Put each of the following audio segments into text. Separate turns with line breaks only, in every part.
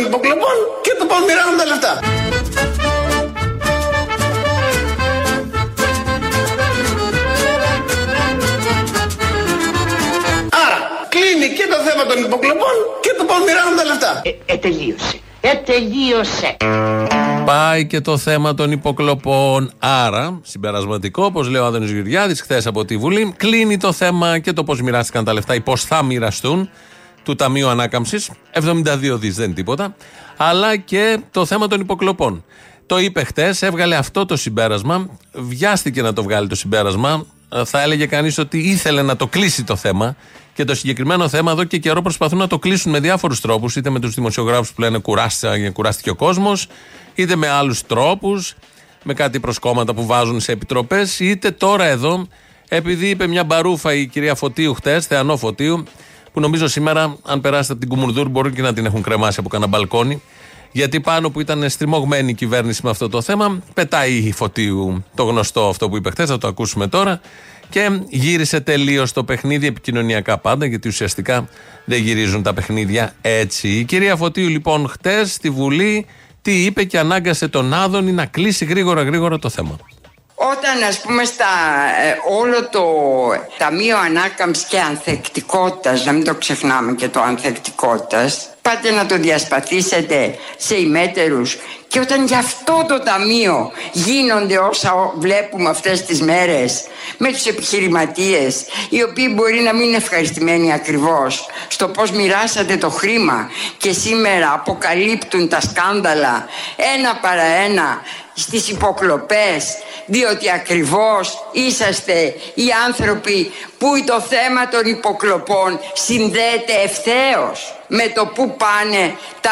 των υποκλοπών και το πώς μοιράζουν τα λεφτά. Άρα, κλείνει και το θέμα των υποκλοπών και το πώς μοιράζουν τα λεφτά.
Ε, ε, τελείωσε. Ε, τελείωσε.
Πάει και το θέμα των υποκλοπών. Άρα, συμπερασματικό, όπως λέει ο Άδωνης Γεωργιάδης χθες από τη Βουλή, κλείνει το θέμα και το πώς μοιράστηκαν τα λεφτά ή πώς θα μοιραστούν του Ταμείου Ανάκαμψης. 72 δις δεν είναι τίποτα. Αλλά και το θέμα των υποκλοπών. Το είπε χτες, έβγαλε αυτό το συμπέρασμα. Βιάστηκε να το βγάλει το συμπέρασμα. Θα έλεγε κανείς ότι ήθελε να το κλείσει το θέμα. Και το συγκεκριμένο θέμα εδώ και καιρό προσπαθούν να το κλείσουν με διάφορους τρόπους. Είτε με τους δημοσιογράφους που λένε κουράστηκε ο κόσμος, είτε με άλλους τρόπους, με κάτι προσκόμματα που βάζουν σε επιτροπές, είτε τώρα εδώ, επειδή είπε μια μπαρούφα η κυρία Φωτίου χτες, Θεανό Φωτίου, που νομίζω σήμερα, αν περάσετε από την Κουμουρδούρ, μπορεί και να την έχουν κρεμάσει από κανένα μπαλκόνι. Γιατί πάνω που ήταν στριμωγμένη η κυβέρνηση με αυτό το θέμα, πετάει η Φωτίου το γνωστό αυτό που είπε χθες, θα το ακούσουμε τώρα. Και γύρισε τελείως το παιχνίδι, επικοινωνιακά πάντα, γιατί ουσιαστικά δεν γυρίζουν τα παιχνίδια έτσι. Η κυρία Φωτίου λοιπόν χτες στη Βουλή τι είπε και ανάγκασε τον Άδωνη να κλείσει γρήγορα γρήγορα το θέμα.
Όταν ας πούμε στα ε, όλο το Ταμείο Ανάκαμψης και Ανθεκτικότητας, να μην το ξεχνάμε και το Ανθεκτικότητας, πάτε να το διασπαθήσετε σε ημέτερους και όταν για αυτό το ταμείο γίνονται όσα βλέπουμε αυτές τις μέρες με τους επιχειρηματίες οι οποίοι μπορεί να μην είναι ευχαριστημένοι ακριβώς στο πώς μοιράσατε το χρήμα και σήμερα αποκαλύπτουν τα σκάνδαλα ένα παρά ένα στις υποκλοπές διότι ακριβώς είσαστε οι άνθρωποι που το θέμα των υποκλοπών συνδέεται ευθέως με το που πάνε τα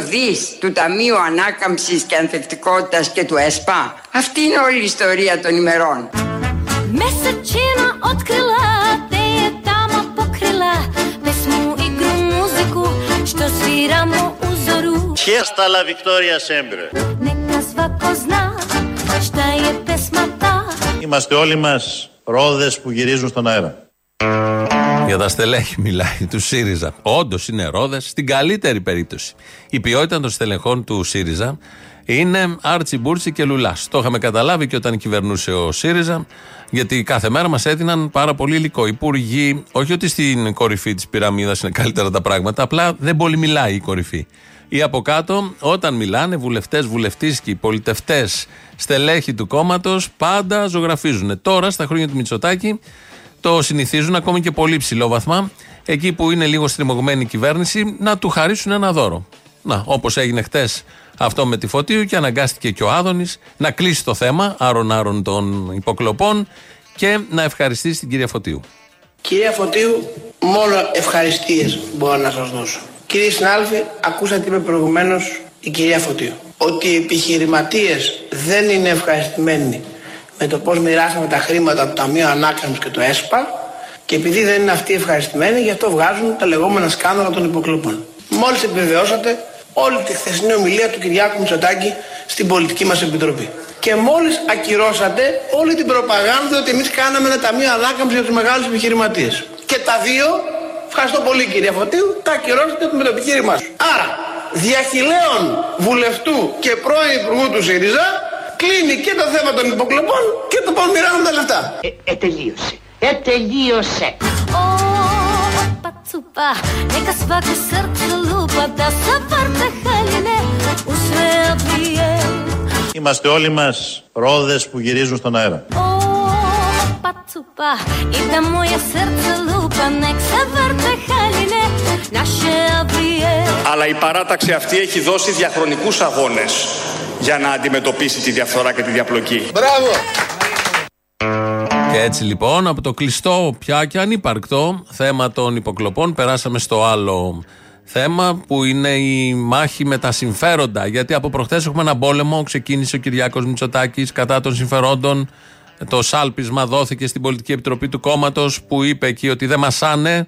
72 δις του Ταμείου Ανάκαμψης και Ανθεκτικότητας και του ΕΣΠΑ. Αυτή είναι όλη η ιστορία των ημερών.
Fiesta la Victoria sempre. Είμαστε όλοι μας ρόδες που γυρίζουν στον αέρα.
Για τα στελέχη μιλάει του ΣΥΡΙΖΑ. Όντως είναι ρόδες στην καλύτερη περίπτωση. Η ποιότητα των στελεχών του ΣΥΡΙΖΑ είναι Άρτσι Μπούρτσι και Λουλάς. Το είχαμε καταλάβει και όταν κυβερνούσε ο ΣΥΡΙΖΑ, γιατί κάθε μέρα μας έδιναν πάρα πολύ υλικό. Υπουργοί, όχι ότι στην κορυφή της πυραμίδας είναι καλύτερα τα πράγματα, απλά δεν πολύ μιλάει η κορυφή. Ή από κάτω, όταν μιλάνε βουλευτές, βουλευτήσκοι, πολιτευτές, στελέχοι του κόμματος, πάντα ζωγραφίζουν. Τώρα, στα χρόνια του Μητσοτάκη, το συνηθίζουν ακόμη και πολύ ψηλό βαθμά, εκεί που είναι λίγο στριμωγμένη η κυβέρνηση, να του χαρίσουν ένα δώρο. Να, όπως έγινε χτες αυτό με τη Φωτίου και αναγκάστηκε και ο Άδωνης να κλείσει το θέμα άρον-άρον των υποκλοπών και να ευχαριστήσει την κυρία Φωτίου.
Κυρία Φωτίου, μόνο ευχαριστίες μπορώ να σας δώσω. Κύριε συνάδελφοι, ακούσατε τι είπε προηγουμένως η κυρία Φωτίου. Ότι οι επιχειρηματίες δεν είναι ευχαριστημένοι με το πώς μοιράσαμε τα χρήματα του Ταμείου Ανάκαμψης και του ΕΣΠΑ και επειδή δεν είναι αυτοί ευχαριστημένοι, γι' αυτό βγάζουν τα λεγόμενα σκάνδαλα των υποκλοπών. Μόλις επιβεβαιώσατε όλη τη χθεσινή ομιλία του Κυριάκου Μητσοτάκη στην πολιτική μας επιτροπή. Και μόλις ακυρώσατε όλη την προπαγάνδα ότι εμείς κάναμε ένα ταμείο ανάκαμψης για τους μεγάλους επιχειρηματίες. Και τα δύο, ευχαριστώ πολύ κυρία Φωτίου, τα ακυρώσατε με το επιχείρημά σου. Άρα, διαχειλέων βουλευτού και πρώην υπουργού του ΣΥΡΙΖΑ, κλείνει και το θέμα των υποκλοπών και το πώς μοιράζουν τα λεφτά.
Ε, ε, τελείωσε. Ε, τελείωσε.
Neka svako srce lupa da sa haline u sve odbije
Είμαστε όλοι μας ρόδες που γυρίζουν στον αέρα.
Πατσουπά, i da moje srce lupa nek se vrte haline naše odbije
Αλλά η παράταξη αυτή έχει δώσει διαχρονικούς αγώνες για να αντιμετωπίσει τη διαφθορά και τη διαπλοκή.
Μπράβο!
Και έτσι λοιπόν από το κλειστό πια και ανύπαρκτο θέμα των υποκλοπών περάσαμε στο άλλο θέμα που είναι η μάχη με τα συμφέροντα. Γιατί από προχθές έχουμε ένα πόλεμο, ξεκίνησε ο Κυριάκος Μητσοτάκης κατά των συμφερόντων. Το σάλπισμα δόθηκε στην Πολιτική Επιτροπή του κόμματος που είπε εκεί ότι δεν μασάνε.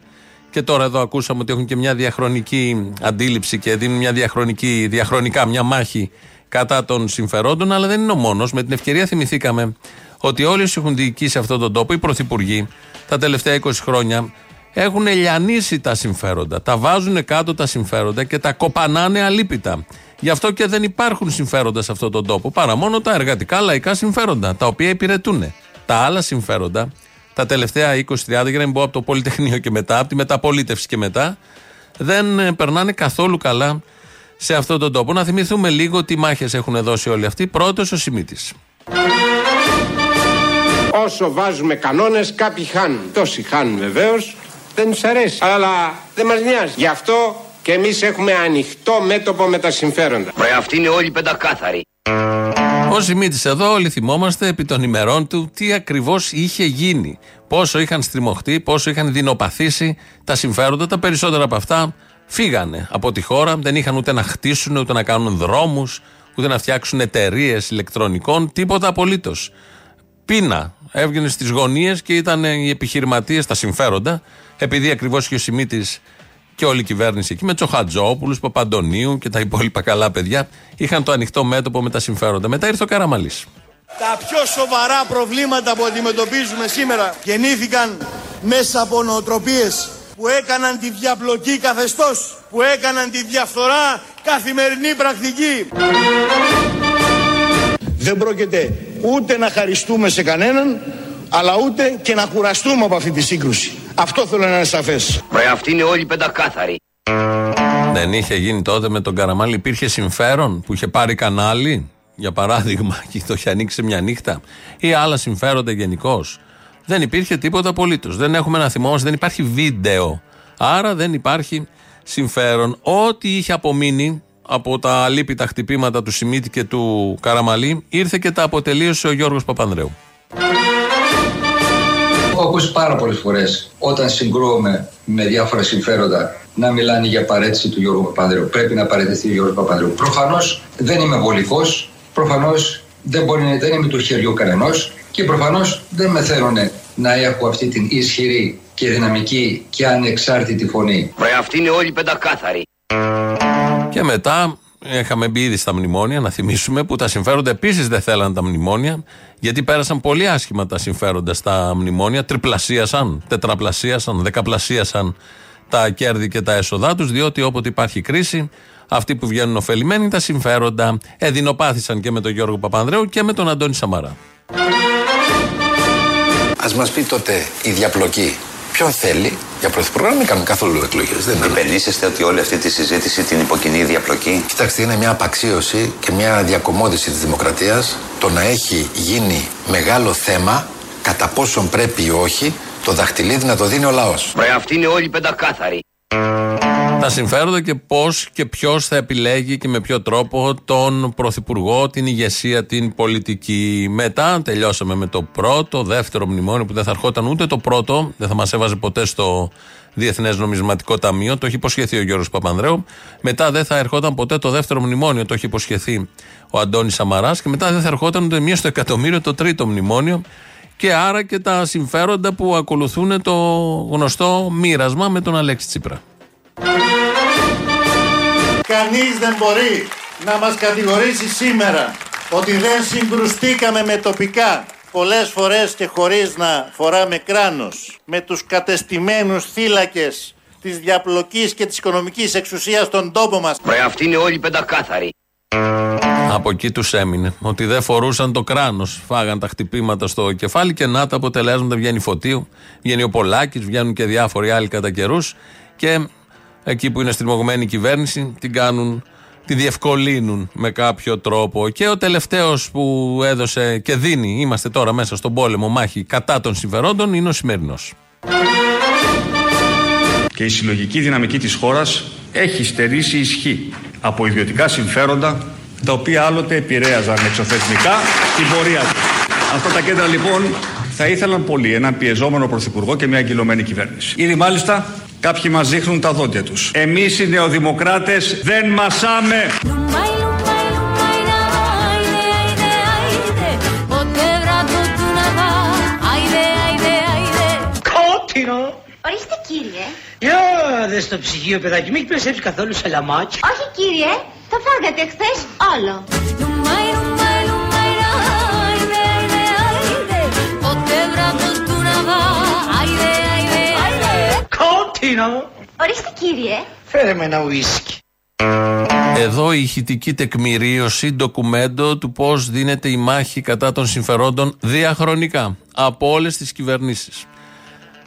Και τώρα εδώ ακούσαμε ότι έχουν και μια διαχρονική αντίληψη και δίνουν μια διαχρονική, διαχρονικά μια μάχη κατά των συμφερόντων, αλλά δεν είναι ο μόνος. Με την ευκαιρία θυμηθήκαμε ότι όλοι όσοι έχουν διοικήσει αυτόν τον τόπο, οι πρωθυπουργοί, τα τελευταία 20 χρόνια, έχουν λιανίσει τα συμφέροντα. Τα βάζουν κάτω τα συμφέροντα και τα κοπανάνε αλίπητα. Γι' αυτό και δεν υπάρχουν συμφέροντα σε αυτόν τον τόπο. Παρά μόνο τα εργατικά λαϊκά συμφέροντα, τα οποία υπηρετούν. Τα άλλα συμφέροντα, τα τελευταία 20-30, για να μην πω από το Πολυτεχνείο και μετά, από τη μεταπολίτευση και μετά, δεν ε, περνάνε καθόλου καλά σε αυτόν τον τόπο. Να θυμηθούμε λίγο τι μάχες έχουν δώσει όλοι αυτοί. Πρώτος ο Σιμίτης.
Όσο βάζουμε κανόνες κάποιοι χάνουν. Τόσοι χάνουν βεβαίως. Δεν τους αρέσει. Αλλά δεν μας νοιάζει. Γι' αυτό και εμείς έχουμε ανοιχτό μέτωπο με τα συμφέροντα.
Ρε αυτοί είναι όλοι πεντακάθαροι.
Ο Σιμίτης εδώ, όλοι θυμόμαστε επί των ημερών του τι ακριβώς είχε γίνει. Πόσο είχαν στριμωχτεί, πόσο είχαν δεινοπαθήσει τα συμφέροντα. Τα περισσότερα από αυτά φύγανε από τη χώρα. Δεν είχαν ούτε να χτίσουν, ούτε να κάνουν δρόμους, ούτε να φτιάξουν εταιρείες ηλεκτρονικών. Τίποτα απολύτως. Πείνα. Έβγαινε στις γωνίες και ήταν οι επιχειρηματίες, τα συμφέροντα, επειδή ακριβώς και ο Σιμίτης και όλη η κυβέρνηση εκεί με Τσοχατζόπουλους, Παπαντονίου και τα υπόλοιπα καλά παιδιά είχαν το ανοιχτό μέτωπο με τα συμφέροντα. Μετά ήρθε ο Καραμαλής.
Τα πιο σοβαρά προβλήματα που αντιμετωπίζουμε σήμερα γεννήθηκαν μέσα από νοοτροπίες που έκαναν τη διαπλοκή καθεστώς, που έκαναν τη διαφθορά καθημερινή πρακτική. Δεν πρόκειται ούτε να χαριστούμε σε κανέναν, αλλά ούτε και να κουραστούμε από αυτή τη σύγκρουση. Αυτό θέλω να είναι σαφές.
Ρε αυτοί είναι όλοι πεντακάθαροι.
Δεν είχε γίνει τότε με τον Καραμαλή. Υπήρχε συμφέρον που είχε πάρει κανάλι, για παράδειγμα, και το είχε ανοίξει σε μια νύχτα, ή άλλα συμφέροντα γενικώς. Δεν υπήρχε τίποτα απολύτως. Δεν έχουμε να θυμόμαστε, δεν υπάρχει βίντεο. Άρα δεν υπάρχει συμφέρον. Ό,τι είχε απομείνει από τα αλήπητα χτυπήματα του Σιμίτη και του Καραμαλή, ήρθε και τα αποτελείωσε ο Γιώργος Παπανδρέου.
Έχω ακούσει πάρα πολλές φορές όταν συγκρούουμε με διάφορα συμφέροντα να μιλάνε για παρέτηση του Γιώργου Παπανδρέου. Πρέπει να παραιτηθεί ο Γιώργος Παπανδρέου. Προφανώς δεν είμαι βολικός, προφανώς δεν, μπορεί, δεν είμαι του χεριού κανενός και προφανώς δεν με θέλουν να έχω αυτή την ισχυρή και δυναμική και ανεξάρτητη φωνή.
Ρε αυτοί είναι όλοι πεντακάθαροι.
Και μετά είχαμε μπει ήδη στα μνημόνια, να θυμίσουμε, που τα συμφέροντα επίσης δεν θέλαν τα μνημόνια, γιατί πέρασαν πολύ άσχημα τα συμφέροντα στα μνημόνια, τριπλασίασαν, τετραπλασίασαν, δεκαπλασίασαν τα κέρδη και τα έσοδά τους, διότι όποτε υπάρχει κρίση, αυτοί που βγαίνουν ωφελημένοι, τα συμφέροντα εδεινοπάθησαν και με τον Γιώργο Παπανδρέου και με τον Αντώνη Σαμαρά.
Α μας πει τότε η διαπλοκή ποιον θέλει για πρωθυπουργό να μην κάνουν καθόλου εκλογές. Δεν είναι.
Υπενήσεστε ότι όλη αυτή τη συζήτηση την υποκινεί διαπλοκή;
Κοιτάξτε, είναι μια απαξίωση και μια διακομόδηση της δημοκρατίας το να έχει γίνει μεγάλο θέμα κατά πόσον πρέπει ή όχι το δαχτυλίδι να το δίνει ο λαός.
Ρε αυτοί είναι όλοι πεντακάθαροι.
Τα συμφέροντα και πώς και ποιος θα επιλέγει και με ποιο τρόπο τον πρωθυπουργό, την ηγεσία, την πολιτική. Μετά τελειώσαμε με το πρώτο, δεύτερο μνημόνιο που δεν θα ερχόταν ούτε το πρώτο, δεν θα μας έβαζε ποτέ στο Διεθνές Νομισματικό Ταμείο. Το έχει υποσχεθεί ο Γιώργος Παπανδρέου. Μετά δεν θα ερχόταν ποτέ το δεύτερο μνημόνιο. Το έχει υποσχεθεί ο Αντώνης Σαμαράς. Και μετά δεν θα ερχόταν ούτε μία στο εκατομμύριο το τρίτο μνημόνιο. Και άρα και τα συμφέροντα που ακολουθούν το γνωστό μοίρασμα με τον Αλέξη Τσίπρα.
Κανείς δεν μπορεί να μας κατηγορήσει σήμερα ότι δεν συγκρουστήκαμε με τοπικά πολλές φορές και χωρίς να φοράμε κράνος με τους κατεστημένους θύλακες της διαπλοκής και της οικονομικής εξουσίας στον τόπο μας.
Ρε αυτοί είναι όλοι πεντακάθαροι.
Από εκεί τους έμεινε. Ότι δεν φορούσαν το κράνος. Φάγαν τα χτυπήματα στο κεφάλι και να τα αποτελέσματα. Βγαίνει φωτίου, βγαίνει ο Πολάκης, βγαίνουν και διάφοροι άλλοι κατά καιρούς. Και εκεί που είναι στριμωγμένη η κυβέρνηση, την κάνουν, τη διευκολύνουν με κάποιο τρόπο. Και ο τελευταίος που έδωσε και δίνει, είμαστε τώρα μέσα στον πόλεμο μάχη κατά των συμφερόντων, είναι ο σημερινός.
Και η συλλογική δυναμική της χώρας έχει στερήσει ισχύ από ιδιωτικά συμφέροντα τα οποία άλλοτε επηρέαζαν εξωθεσμικά την πορεία τους. Αυτά τα κέντρα λοιπόν θα ήθελαν πολύ έναν πιεζόμενο πρωθυπουργό και μια αγκυλωμένη κυβέρνηση. Ήδη μάλιστα κάποιοι μας δείχνουν τα δόντια τους. Εμείς οι νεοδημοκράτες δεν μασάμε.
Κόκκινο!
Ορίστε κύριε.
Για δες στο ψυγείο παιδάκι, μην έχει καθόλου σαλαμάκι.
Όχι κύριε, το φάγατε χθες όλο.
Καπουτσίνο.
Ορίστε κύριε.
Φέρε με ένα ουίσκι.
Εδώ η ηχητική τεκμηρίωση, ντοκουμέντο του πώς δίνεται η μάχη κατά των συμφερόντων διαχρονικά από όλες τις κυβερνήσεις.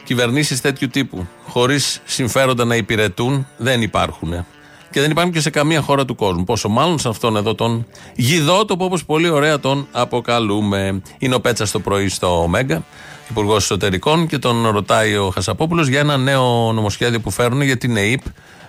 Κυβερνήσεις τέτοιου τύπου, χωρίς συμφέροντα να υπηρετούν, δεν υπάρχουν. Και δεν υπάρχουν και σε καμία χώρα του κόσμου. Πόσο μάλλον σε αυτόν εδώ τον γιδότοπο, όπως πολύ ωραία τον αποκαλούμε. Είναι ο Πέτσας το πρωί στο Μέγκα, Υπουργός Εσωτερικών, και τον ρωτάει ο Χασαπόπουλος για ένα νέο νομοσχέδιο που φέρουν για την ΕΕΠ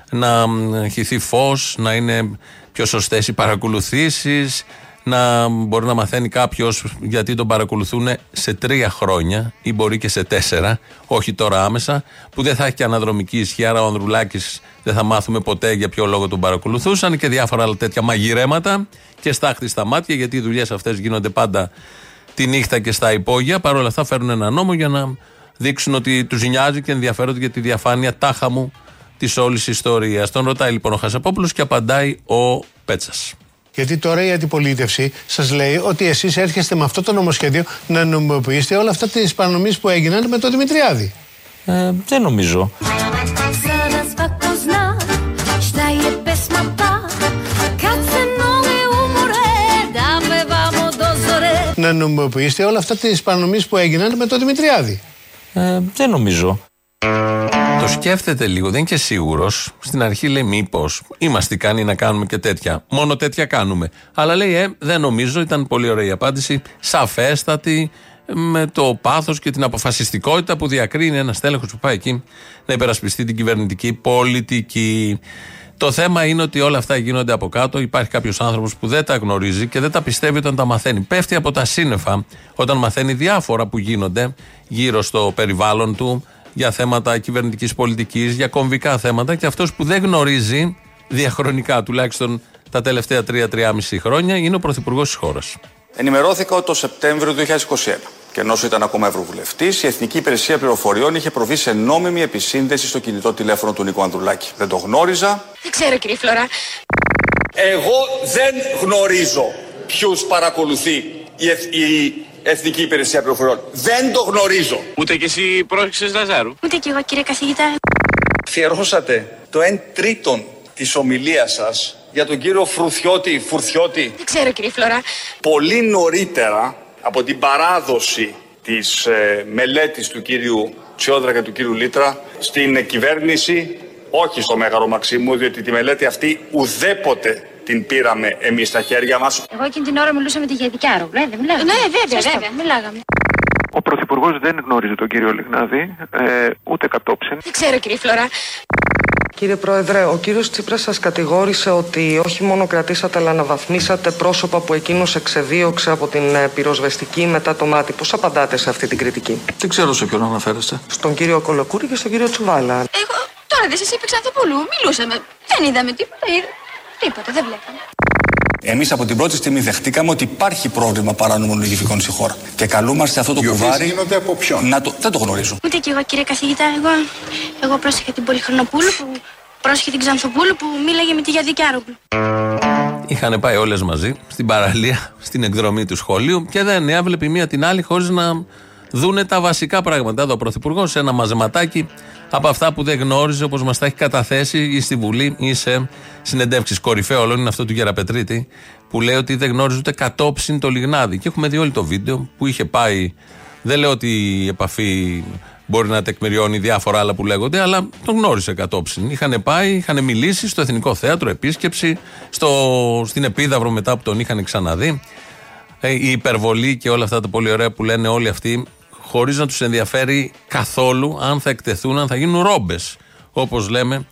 να χυθεί φως, να είναι πιο σωστές οι παρακολουθήσεις, να μπορεί να μαθαίνει κάποιος γιατί τον παρακολουθούν σε τρία χρόνια ή μπορεί και σε τέσσερα, όχι τώρα άμεσα, που δεν θα έχει και αναδρομική ισχύ. Άρα ο Ανδρουλάκης δεν θα μάθουμε ποτέ για ποιο λόγο τον παρακολουθούσαν και διάφορα άλλα τέτοια μαγειρέματα και στάχτη στα μάτια, γιατί οι δουλειές αυτές γίνονται πάντα τη νύχτα και στα υπόγεια. Παρ' όλα αυτά φέρνουν ένα νόμο για να δείξουν ότι τους νοιάζει και ενδιαφέρονται για τη διαφάνεια τάχα μου της όλης ιστορίας. Τον ρωτάει λοιπόν ο Χασαπόπουλος και απαντάει ο Πέτσας.
Γιατί τώρα η αντιπολίτευση σας λέει ότι εσείς έρχεστε με αυτό το νομοσχέδιο να νομιμοποιήσετε όλα αυτά τις παρανομίες που έγιναν με τον Δημητριάδη.
Ε, δεν νομίζω.
Να νομιμοποιήσετε όλα αυτά τις παρανομίες που έγιναν με τον Δημητριάδη.
Ε, δεν νομίζω.
Το σκέφτεται λίγο, δεν είναι και σίγουρος. Στην αρχή λέει μήπως είμαστε ικανοί να κάνουμε και τέτοια. Μόνο τέτοια κάνουμε. Αλλά λέει, ε, δεν νομίζω, ήταν πολύ ωραία η απάντηση. Σαφέστατη, με το πάθος και την αποφασιστικότητα που διακρίνει ένα τέλεχο που πάει εκεί να υπερασπιστεί την κυβερνητική πολιτική. Το θέμα είναι ότι όλα αυτά γίνονται από κάτω. Υπάρχει κάποιος άνθρωπος που δεν τα γνωρίζει και δεν τα πιστεύει όταν τα μαθαίνει. Πέφτει από τα σύννεφα όταν μαθαίνει διάφορα που γίνονται γύρω στο περιβάλλον του για θέματα κυβερνητικής πολιτικής, για κομβικά θέματα και αυτός που δεν γνωρίζει διαχρονικά τουλάχιστον τα τελευταία 3-3,5 χρόνια είναι ο πρωθυπουργός της χώρας.
Ενημερώθηκα ότι το Σεπτέμβριο του 2021 και ενώ ήταν ακόμα Ευρωβουλευτής, η Εθνική Υπηρεσία Πληροφοριών είχε προβεί σε νόμιμη επισύνδεση στο κινητό τηλέφωνο του Νίκο Ανδρουλάκη. Δεν το γνώριζα.
Δεν ξέρω κύριε Φλωρά.
Εγώ δεν γνωρίζω ποιους παρακολουθεί η, Εθ- η Εθνική Υπηρεσία Πληροφοριών. Δεν το γνωρίζω.
Ούτε κι εσύ πρόσεξες Λαζάρου.
Ούτε κι εγώ κύριε καθηγητά.
Αφιερώσατε το 1 τρίτον της ομιλίας σας για τον κύριο Φρουθιώτη, Φουρθιώτη,
Δεν ξέρω κύριε Φλωρά.
πολύ νωρίτερα από την παράδοση της ε, μελέτης του κύριου Τσιόδρα και του κύριου Λίτρα στην κυβέρνηση, όχι στο Μέγαρο Μαξίμου, διότι τη μελέτη αυτή ουδέποτε την πήραμε εμείς στα χέρια μας.
Εγώ εκείνη την ώρα μιλούσα με τη Γεδικάρο. Ναι, δεν μιλάγαμε. Ναι, βέβαια, βέβαια. Μιλάγαμε.
Ο Πρωθυπουργός δεν γνώριζε τον κύριο Λιγνάδη, ε, ούτε κατόψεν.
Δεν ξέρω κύριε Φλωρά.
Κύριε Πρόεδρε, ο κύριος Τσίπρας σας κατηγόρησε ότι όχι μόνο κρατήσατε αλλά αναβαθμίσατε πρόσωπα που εκείνος εξεδίωξε από την ε, πυροσβεστική μετά το μάτι. Πώς απαντάτε σε αυτή την κριτική;
Δεν ξέρω σε ποιον αναφέρεστε.
Στον κύριο Κολοκούρη και στον κύριο Τσουβάλα.
Εγώ τώρα δεν σας είπε Ξανθοπούλου. Μιλούσαμε. Δεν είδαμε τίποτα. είδα- Τίποτα, δεν βλέπαμε.
Εμείς από την πρώτη στιγμή δεχτήκαμε ότι υπάρχει πρόβλημα παράνομων λογιστικών στη χώρα. Και καλούμαστε αυτό το κουβάρι. γίνονται από ποιον; Να το... Δεν το γνωρίζω.
Ούτε κι εγώ κύριε καθηγητά. Εγώ, εγώ πρόσεχα την Πολυχρονοπούλου που πρόσεχε την Ξανθοπούλου που μίλαγε με τη Γιαδικάροπουλου.
Είχαν πάει όλες μαζί στην παραλία, στην εκδρομή του σχολείου και δεν έβλεπε η μία την άλλη χωρίς να δούνε τα βασικά πράγματα. Εδώ ο Πρωθυπουργός σε ένα μαζεματάκι από αυτά που δεν γνώριζε, όπως μας τα έχει καταθέσει ή στη Βουλή ή σε συνεντεύξεις. Κορυφαίο όλων είναι αυτό του Γεραπετρίτη, που λέει ότι δεν γνώριζε ούτε κατόψιν το λιγνάδι. Και έχουμε δει όλο το βίντεο που είχε πάει. Δεν λέω ότι η επαφή μπορεί να τεκμηριώνει διάφορα άλλα που λέγονται, αλλά τον γνώρισε κατόψιν. Είχαν πάει, είχαν μιλήσει στο Εθνικό Θέατρο, επίσκεψη, στο, στην Επίδαυρο μετά που τον είχαν ξαναδεί. Ε, η υπερβολή και όλα αυτά τα πολύ ωραία που λένε όλοι αυτοί, χωρίς να τους ενδιαφέρει καθόλου αν θα εκτεθούν, αν θα γίνουν ρόμπες. Όπως λέμε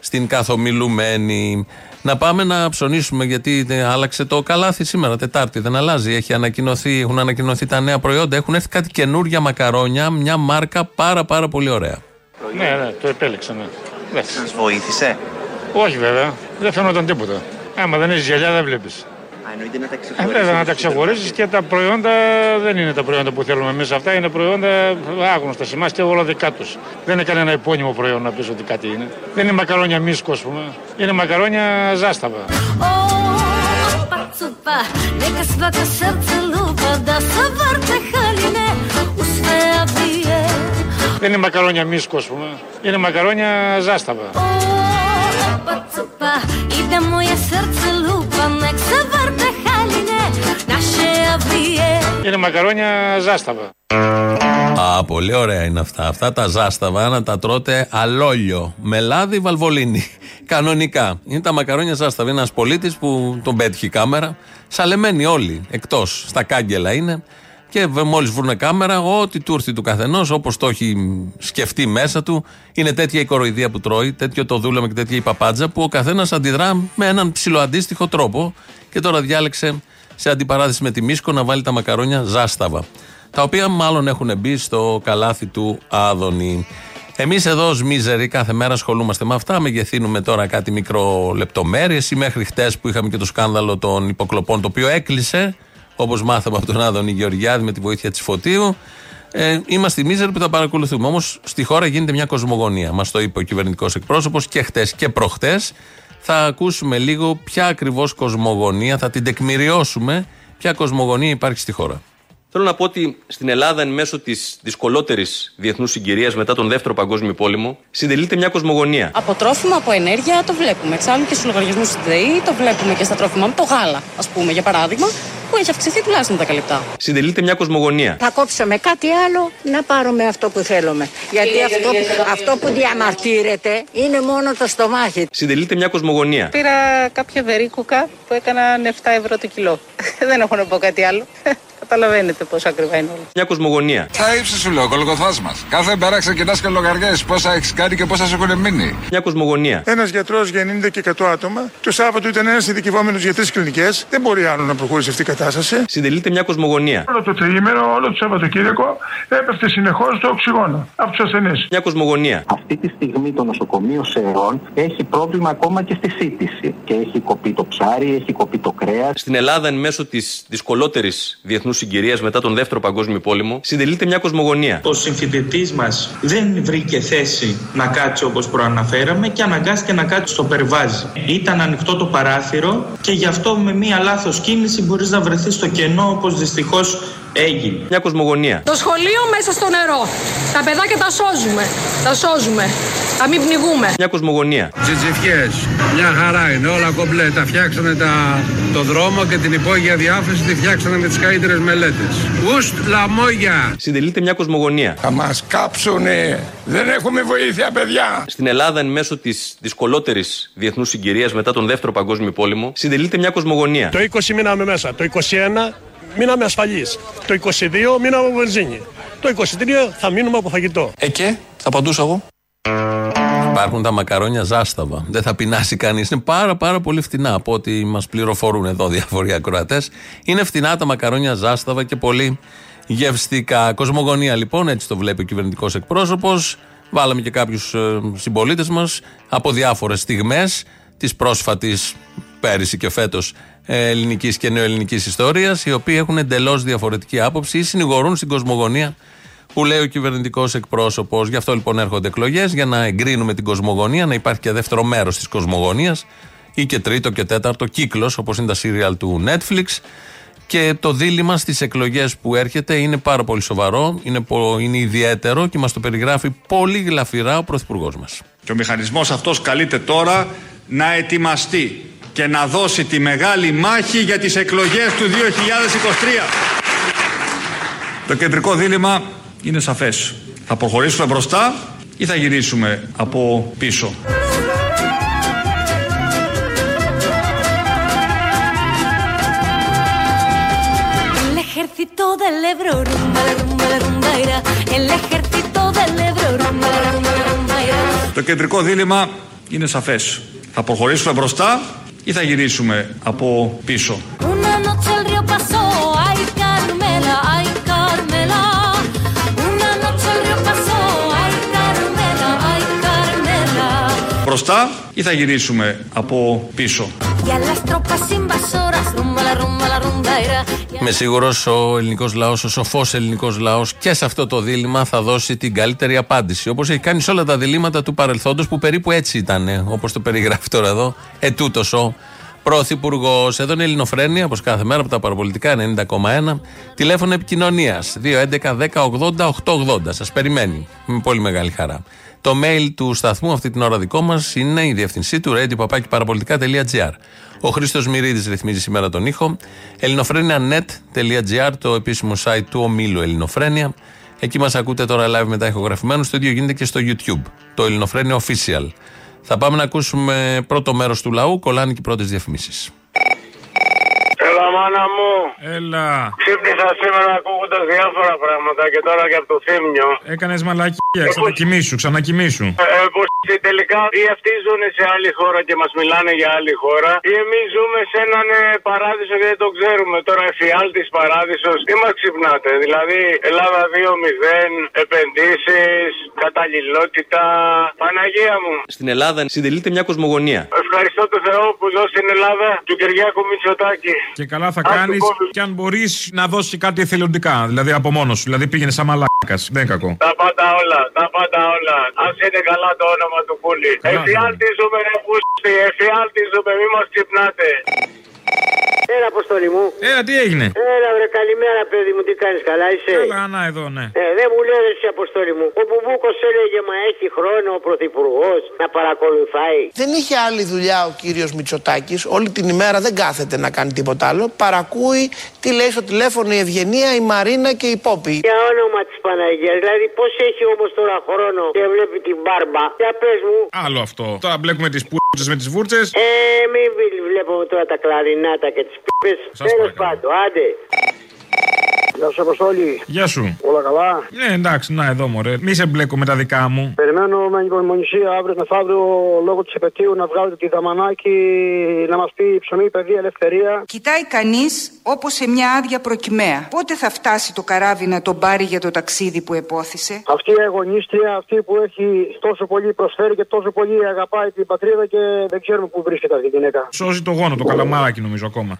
στην καθομιλουμένη. Να πάμε να ψωνίσουμε γιατί ε, άλλαξε το καλάθι σήμερα, Τετάρτη. Δεν αλλάζει. Έχει ανακοινωθεί, έχουν ανακοινωθεί τα νέα προϊόντα. Έχουν έρθει κάτι καινούργια μακαρόνια, μια μάρκα πάρα πάρα πολύ ωραία.
Ναι, ναι, το επέλεξα, ναι. ναι.
Σας βοήθησε;
Όχι βέβαια, δεν φαίνονταν τίποτα. Άμα δεν έχεις γυαλιά δεν βλέπεις.
Α, εννοείται να τα
Ε,
ξεχωρίσεις.
βέβαια να τα ξεχωρίσεις και τα προϊόντα δεν είναι τα προϊόντα που θέλουμε εμείς αυτά, είναι προϊόντα άγνωστα σε εμάς και όλα δικά τους. Δεν είναι κανένα επώνυμο προϊόν να πεις ότι κάτι είναι. Δεν είναι μακαρόνια μίσκο, ας πούμε. Είναι μακαρόνια ζάσταβα.
Pacupa, neka svaka srce lupa da se vrte haljine u sve bije
Δεν είναι μακαρόνια μίσκο, ας πούμε. Είναι μακαρόνια ζάσταβα.
Cupa, ide moje srce lupa,
Είναι μακαρόνια ζάσταβα.
Α, πολύ ωραία είναι αυτά. Αυτά τα ζάσταβα να τα τρώτε αλόλιο. Με λάδι βαλβολίνη. Κανονικά. Είναι τα μακαρόνια ζάσταβα. Είναι ένας πολίτης που τον πέτυχε η κάμερα. Σαλεμένοι όλοι. Εκτός. Στα κάγκελα είναι. Και μόλις βρούνε κάμερα, ό,τι του έρθει του καθενός, όπως το έχει σκεφτεί μέσα του, είναι τέτοια η κοροϊδία που τρώει, τέτοιο το δούλεμα και τέτοια η παπάντζα, που ο καθένας αντιδρά με έναν ψηλοαντίστοιχο τρόπο. Και τώρα διάλεξε σε αντιπαράθεση με τη Μίσκο να βάλει τα μακαρόνια ζάσταβα. Τα οποία μάλλον έχουν μπει στο καλάθι του Άδωνη. Εμείς εδώ ως μίζεροι κάθε μέρα ασχολούμαστε με αυτά. Μεγεθύνουμε τώρα κάτι μικρό λεπτομέρειε ή μέχρι χτες που είχαμε και το σκάνδαλο των υποκλοπών, το οποίο έκλεισε, όπως μάθαμε από τον Άδωνη Γεωργιάδη με τη βοήθεια της Φωτίου. Ε, είμαστε οι μίζεροι που τα παρακολουθούμε. Όμως στη χώρα γίνεται μια κοσμογονία. Μας το είπε ο κυβερνητικός εκπρόσωπος και χτες και προχτές. Θα ακούσουμε λίγο ποια ακριβώς κοσμογονία, θα την τεκμηριώσουμε ποια κοσμογονία υπάρχει στη χώρα.
Θέλω να πω ότι στην Ελλάδα, εν μέσω της δυσκολότερης διεθνούς συγκυρίας μετά τον Δεύτερο Παγκόσμιο Πόλεμο, συντελείται μια κοσμογονία.
Από τρόφιμα, από ενέργεια το βλέπουμε. Εξάλλου και στους λογαριασμούς της ΔΕΗ το βλέπουμε και στα τρόφιμα. Το γάλα, ας πούμε, για παράδειγμα, που έχει αυξηθεί τουλάχιστον 10 λεπτά.
Συντελείται μια κοσμογονία.
Θα κόψουμε κάτι άλλο να πάρουμε αυτό που θέλουμε. Γιατί αυτό, αυτό που διαμαρτύρεται είναι μόνο το στομάχι.
Συντελείται μια κοσμογονία.
Πήρα κάποια βερίκουκα που έκαναν 7 ευρώ το κιλό. Δεν έχω να πω κάτι άλλο. Καταλαβαίνετε πόσο ακριβά είναι όλα.
Μια κοσμογονία.
Τα ύψη σου λέω, κολοκοθάς μας. Κάθε μέρα ξεκινάς και λογαριάζει πόσα έχεις κάνει και πόσα σου έχουν μείνει.
Μια κοσμογονία.
Ένας γιατρός για 90 και 100 άτομα. Το Σάββατο ήταν ένας ειδικευόμενος για τρεις κλινικές. Δεν μπορεί άλλο να προχωρήσει αυτή η κατάσταση.
Συντελείται μια κοσμογονία.
Όλο το τριήμερο, όλο το Σαββατοκύριακο έπεφτε συνεχώς το οξυγόνο από τους ασθενείς.
Μια κοσμογονία.
Αυτή τη στιγμή το νοσοκομείο Σερών έχει πρόβλημα ακόμα και στη σύντηση. Και έχει κοπεί το ψάρι, έχει κοπεί το κρέας.
Στην Ελλάδα, εν μέσω της δυσκολότερης διεθνούς συγκυρίας μετά τον Δεύτερο Παγκόσμιο Πόλεμο, συντελείται μια κοσμογονία.
Ο συμφιλητή μας δεν βρήκε θέση να κάτσει όπως προαναφέραμε και αναγκάστηκε να κάτσει στο περβάζι. Ήταν ανοιχτό το παράθυρο και γι' αυτό με μία λάθος κίνηση μπορείς να βρεθείς στο κενό όπως δυστυχώς έγινε.
Μια κοσμογονία.
Το σχολείο μέσα στο νερό. Τα παιδάκια τα σώζουμε. Τα σώζουμε. Θα μην πνιγούμε.
Μια κοσμογονία.
Τζιτζιφιές, μια χαρά είναι, όλα κομπλέ. Τα φτιάξανε τα, το δρόμο και την υπόγεια διάφραση τη φτιάξανε με τις καλύτερες μελέτες. Ουστ λαμόγια.
Συντελείται μια κοσμογονία.
Θα μας κάψουνε. Δεν έχουμε βοήθεια, παιδιά.
Στην Ελλάδα, εν μέσω της δυσκολότερης διεθνούς συγκυρίας μετά τον Δεύτερο Παγκόσμιο Πόλεμο, συντελείται μια κοσμογονία.
Το 20 μείναμε μέσα. Το 21 μείναμε ασφαλείς. Το 22 μείναμε από βενζίνη. Το 23 θα μείνουμε από φαγητό.
Ε και, θα απαντούσα εγώ.
Υπάρχουν τα μακαρόνια ζάσταβα. Δεν θα πεινάσει κανείς. Είναι πάρα πάρα πολύ φτηνά από ό,τι μας πληροφορούν εδώ διάφοροι ακροατές. Είναι φτηνά τα μακαρόνια ζάσταβα και πολύ γευστικά. Κοσμογονία λοιπόν, έτσι το βλέπει ο κυβερνητικός εκπρόσωπος. Βάλαμε και κάποιους συμπολίτες μας από διάφορες στιγμές της πρόσφατης πέρυσι και φέτος ελληνικής και νεοελληνικής ιστορίας, οι οποίοι έχουν εντελώς διαφορετική άποψη ή συνηγορούν στην κοσμογονία που λέει ο κυβερνητικός εκπρόσωπος. Γι' αυτό λοιπόν έρχονται εκλογές, για να εγκρίνουμε την κοσμογονία, να υπάρχει και δεύτερο μέρος της κοσμογονίας ή και τρίτο και τέταρτο κύκλος, όπως είναι τα σύριαλ του Netflix. Και το δίλημα στις εκλογές που έρχεται είναι πάρα πολύ σοβαρό, είναι, πο- είναι ιδιαίτερο και μας το περιγράφει πολύ γλαφυρά ο πρωθυπουργός μας.
Και ο μηχανισμός αυτός καλείται τώρα να ετοιμαστεί και να δώσει τη μεγάλη μάχη για τις εκλογές του 2023. Το κεντρικό δίλημα είναι σαφές. Θα προχωρήσουμε μπροστά ή θα γυρίσουμε από πίσω;
El ejército del Ebro, rumba, la rumba, la rumba, ira. El ejército del Ebro, rumba, la rumba, la rumba, ira.
Το κεντρικό δίλημα είναι σαφές. Θα προχωρήσουμε μπροστά ή θα γυρίσουμε από πίσω. Μπροστά ή θα γυρίσουμε από πίσω;
Y a las tropas invasoras, rumba, la rumba, la rumba, ira.
Είμαι σίγουρος ο ελληνικός λαός, ο σοφός ελληνικός λαός και σε αυτό το δίλημα θα δώσει την καλύτερη απάντηση. Όπως έχει κάνει σε όλα τα διλήμματα του παρελθόντος που περίπου έτσι ήταν, όπως το περιγράφει τώρα εδώ, ετούτο ο Πρωθυπουργός. Εδώ είναι η Ελληνοφρένεια, όπως κάθε μέρα από τα παραπολιτικά 90,1. Τηλέφωνο επικοινωνίας 211-1080-880. Σας περιμένει. Με πολύ μεγάλη χαρά. Το mail του σταθμού αυτή την ώρα δικό μας είναι η διευθυνσή του radio.parapolitica.gr. Ο Χρήστος Μυρίδης ρυθμίζει σήμερα τον ήχο. ελληνοφρένια.net.gr, το επίσημο site του ομίλου Ελληνοφρένια. Εκεί μας ακούτε τώρα live μετά ηχογραφημένου. Το ίδιο γίνεται και στο YouTube. Το Ελληνοφρένια Official. Θα πάμε να ακούσουμε πρώτο μέρος του λαού. Κολλάνε και οι πρώτες διαφημίσεις.
Έλα, μάνα μου.
Έλα.
Ξύπνησα σήμερα ακούγοντας διάφορα πράγματα και τώρα και από το θύμιο.
Έκανες μαλακία. Ξανακοιμήσου, ξανακοιμήσου.
Ε, πως τελικά ή αυτοί ζουν σε άλλη χώρα και μας μιλάνε για άλλη χώρα, ή εμείς ζούμε σε έναν ε, παράδεισο και δεν το ξέρουμε. Τώρα εφιάλτης παράδεισος, τι μας ξυπνάτε; Δηλαδή, Ελλάδα 2-0, επενδύσεις, καταλληλότητα. Παναγία μου.
Στην Ελλάδα συντελείται μια κοσμογονία.
Ευχαριστώ τον Θεό που δώσει στην Ελλάδα του Κυριάκου Μητσοτάκη.
Και καλά θα
Ας του
κάνεις
κόβει.
και αν μπορείς να δώσεις κάτι εθελοντικά. Δηλαδή από μόνος σου. Δηλαδή πήγαινε σαν μαλάκας. Δεν είναι κακό.
Τα πάντα όλα, τα πάντα όλα. Α είναι καλά το όνομα του Κούλη.
Καλά,
Εφιάλτη ζούμε, ρε πούστη, εφιάλτη ζούμε, μη μας ξυπνάτε.
Έλα, Αποστολή μου.
Έλα, τι έγινε;
Έλα, βρε, καλημέρα, παιδί μου, τι κάνεις, καλά είσαι;
Καλά, να εδώ, ναι.
Ε, δεν μου λέει εσύ, Αποστολή μου. Ο Μπουμπούκος έλεγε, Μα έχει χρόνο ο Πρωθυπουργός να παρακολουθάει.
Δεν είχε άλλη δουλειά ο κύριος Μητσοτάκης, όλη την ημέρα δεν κάθεται να κάνει τίποτα άλλο. Παρακούει τι λέει στο τηλέφωνο η Ευγενία, η Μαρίνα και η Πόπη.
Για όνομα της Παναγίας. Δηλαδή, πώς έχει όμως τώρα χρόνο και βλέπει την μπάρμπα; Για πες μου.
Άλλο αυτό. Τώρα μπλέκουμε τις πούρτσε με τις βούρτσες.
Ε, μην βλέπουμε τώρα τα κλαρινάτα και τις πίπε. Τέλο πάντων, άντε.
Γεια σου, Αποστόλη.
Γεια σου.
Όλα καλά;
Ναι, εντάξει, να εδώ μωρέ. Μη σε μπλέκω με τα δικά μου.
Περιμένω με ανυπομονησία αύριο μεθαύριο λόγω της επαιτίου να βγάλετε τη δαμανάκη να μας πει ψωμί, παιδεία, ελευθερία.
Κοιτάει κανείς όπως σε μια άδεια προκυμαία. Πότε θα φτάσει το καράβι να τον πάρει για το ταξίδι που επόθησε;
Αυτή η αγωνίστρια, αυτή που έχει τόσο πολύ προσφέρει και τόσο πολύ αγαπάει την πατρίδα και δεν ξέρουμε πού βρίσκεται αυτή η γυναίκα.
Σώζει το γόνο, το καλαμάράκι νομίζω ακόμα.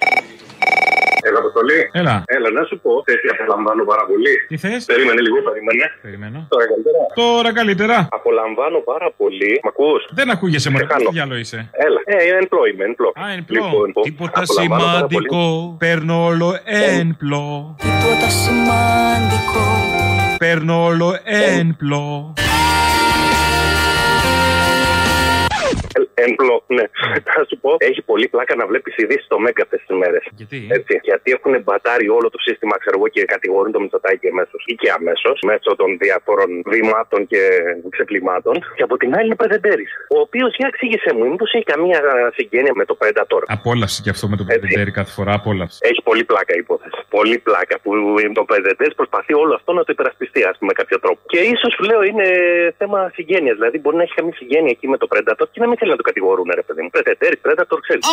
Έλα, Αποστολή.
Έλα.
Έλα, να σου πω. Θες τι απολαμβάνω πάρα πολύ.
Τι θες;
Περίμενε λίγο, περίμενε.
Περιμένω.
Τώρα καλύτερα.
Τώρα καλύτερα.
Απολαμβάνω πάρα πολύ. Μ' ακούς;
Δεν ακούγεσαι μωρέ.
κάνω.
Τι διάλογο είσαι;
Έλα. Ε, emplo είμαι, emplo.
Α, εμπλό.
Λοιπόν,
Τίποτα
απολαμβάνω πάρα πολύ.
σημαντικό. Παίρνω όλο ένπλο.
Τίποτα σημαντικό.
Παίρνω όλο ένπλο.
Ε, Emplo, ναι. Θα σου πω, έχει πολύ πλάκα να βλέπεις ειδήσει στο Μέγκα αυτέ τις μέρες.
Γιατί;
Έτσι. Γιατί έχουν μπατάρει όλο το σύστημα, ξέρω εγώ, και κατηγορούν το Μητσοτάκι αμέσως ή και αμέσως μέσω των διαφόρων βήματων και ξεπλημάτων. Και από την άλλη είναι Πρεδεντέρη. Ο οποίος, για εξήγησε μου, μήπως έχει καμία συγγένεια με το Predator;
Απόλαυση και αυτό με τον Πεντέρη κάθε φορά. Απόλαυση.
Έχει πολύ πλάκα η υπόθεση. Πολύ πλάκα που το Πρεδεντέρη προσπαθεί όλο αυτό να το υπερασπιστεί, ας πούμε, με κάποιο τρόπο. Και ίσως λέω είναι θέμα συγγένειας. Δηλαδή μπορεί να έχει καμία συγγένεια εκεί με το Predator και να μην θέλει να το κατηγορούν, ρε παιδί μου. Πρεδεντέρη, Predator, ξέρεις.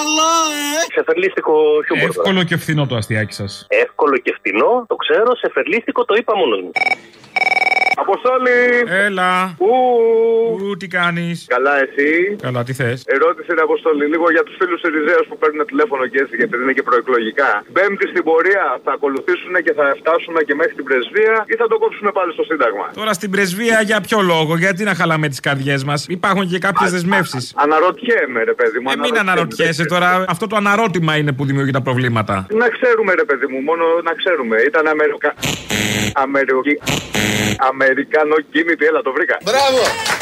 καλά, ε!
Ξεφερλίστικο χιούμορ. τώρα.
Εύκολο και φθηνό το αστιάκι σας.
Εύκολο και φτηνό, το ξέρω, σε φερλίστικο το είπα μόνος μου.
Αποστόλη!
Έλα.
Ου,
Ου, τι κάνεις;
Καλά, εσύ;
Καλά, τι θες;
Ερώτηση είναι Αποστόλη, λίγο για τους φίλους Εριζέου που παίρνουν τηλέφωνο και έτσι, γιατί είναι και προεκλογικά. Πέμπτη στην πορεία θα ακολουθήσουν και θα φτάσουν και μέχρι την πρεσβεία ή θα το κόψουν πάλι στο Σύνταγμα;
Τώρα στην πρεσβεία για ποιο λόγο, γιατί να χαλάμε τις καρδιές μας; Υπάρχουν και κάποιες δεσμεύσεις.
Αναρωτιέμαι, ρε παιδί μου.
Ε, μην αναρωτιέσαι τώρα. Αυτό το αναρώτημα είναι που δημιουργεί τα προβλήματα.
Να ξέρουμε, ρε παιδί μου, μόνο να ξέρουμε. Ήταν Αμερικα... Αμερικ... Αμερικανοκίνητη, έλα το βρήκα.
Μπράβο!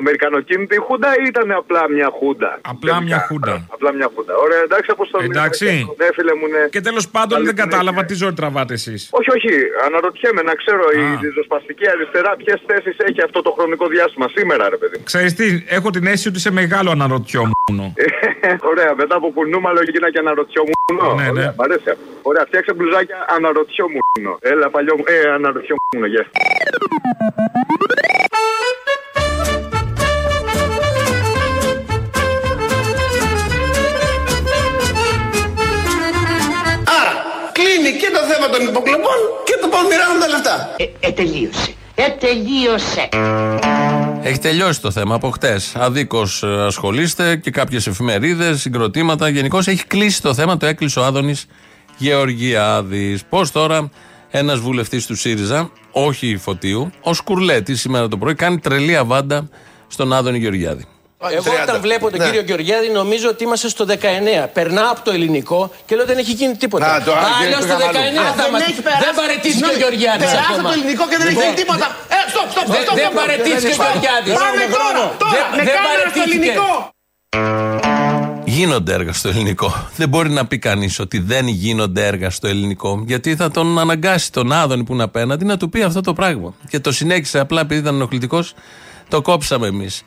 Αμερικανοκίνητη χούντα ή ήταν απλά μια χούντα;
Απλά μια χούντα.
Απλά μια χούντα. Ωραία, εντάξει, αποστολή.
Εντάξει.
Ναι, φίλε μου, ναι.
Και τέλος πάντων δεν κατάλαβα τι ζωή τραβάτε εσείς.
Όχι, όχι. Αναρωτιέμαι να ξέρω η ριζοσπαστική αριστερά ποιες θέσεις έχει αυτό το χρονικό διάστημα σήμερα, ρε παιδί. μου;
Ξέρεις τι, έχω την αίσθηση ότι σε μεγάλο αναρωτιόμουν.
Ωραία, μετά από κουνούμαλο γίνα και αναρωτιόμουν.
Ναι, ναι.
Μ' αρέσει αυτό. Ωραία, φτιάξε μπλουζάκια αναρωτιόμουν. Έλα, παλιό μου. Ε, αναρωτιόμουν, γεια.
Κλείνει και το θέμα των υποκλοπών και το πώς μοιράζουν τα λεφτά.
Ε, τελείωσε. Ε, τελείωσε.
Έχει τελειώσει το θέμα από χτες. Αδίκως ασχολείστε και κάποιες εφημερίδες, συγκροτήματα. Γενικώς έχει κλείσει το θέμα. Το έκλεισε ο Άδωνης Γεωργιάδης. Πώς τώρα ένας βουλευτής του ΣΥΡΙΖΑ, όχι φωτίου, ο Σκουρλέτη σήμερα το πρωί, κάνει τρελή αβάντα στον Άδωνη Γεωργιάδη.
Εγώ
30.
όταν βλέπω τον
Ναι.
κύριο Γεωργιάδη νομίζω ότι είμαστε στο 19. Περνάω από το ελληνικό και λέω δεν έχει γίνει τίποτα.
Α, το- α, κύριε
λέω στο
Πηγαμαλού.
19
Α,
θα
δεν
μας...
έχει περάσει.
Δεν παρετήθηκε ο
Συγγνώμη,
Γεωργιάδης
περάσε
ακόμα.
το ελληνικό και δεν έχει
Λοιπόν,
γίνει τίποτα. Ε, stop, stop, stop,
Δεν-
stop,
δεν
stop.
παρετήθηκε ο
Πάμε,
Γεωργιάδης.
Πάμε τώρα, τώρα,
Δεν-
με
δεν
κάμερα στο
παρετήθηκε.
ελληνικό.
Γίνονται έργα στο ελληνικό. Δεν μπορεί να πει κανείς ότι δεν γίνονται έργα στο ελληνικό, γιατί θα τον αναγκάσει τον Άδωνη που είναι απέναντι να του πει αυτό το πράγμα. Και το συνέχισε απλά επειδή ήταν ενοχλητικός, το κόψαμε εμείς.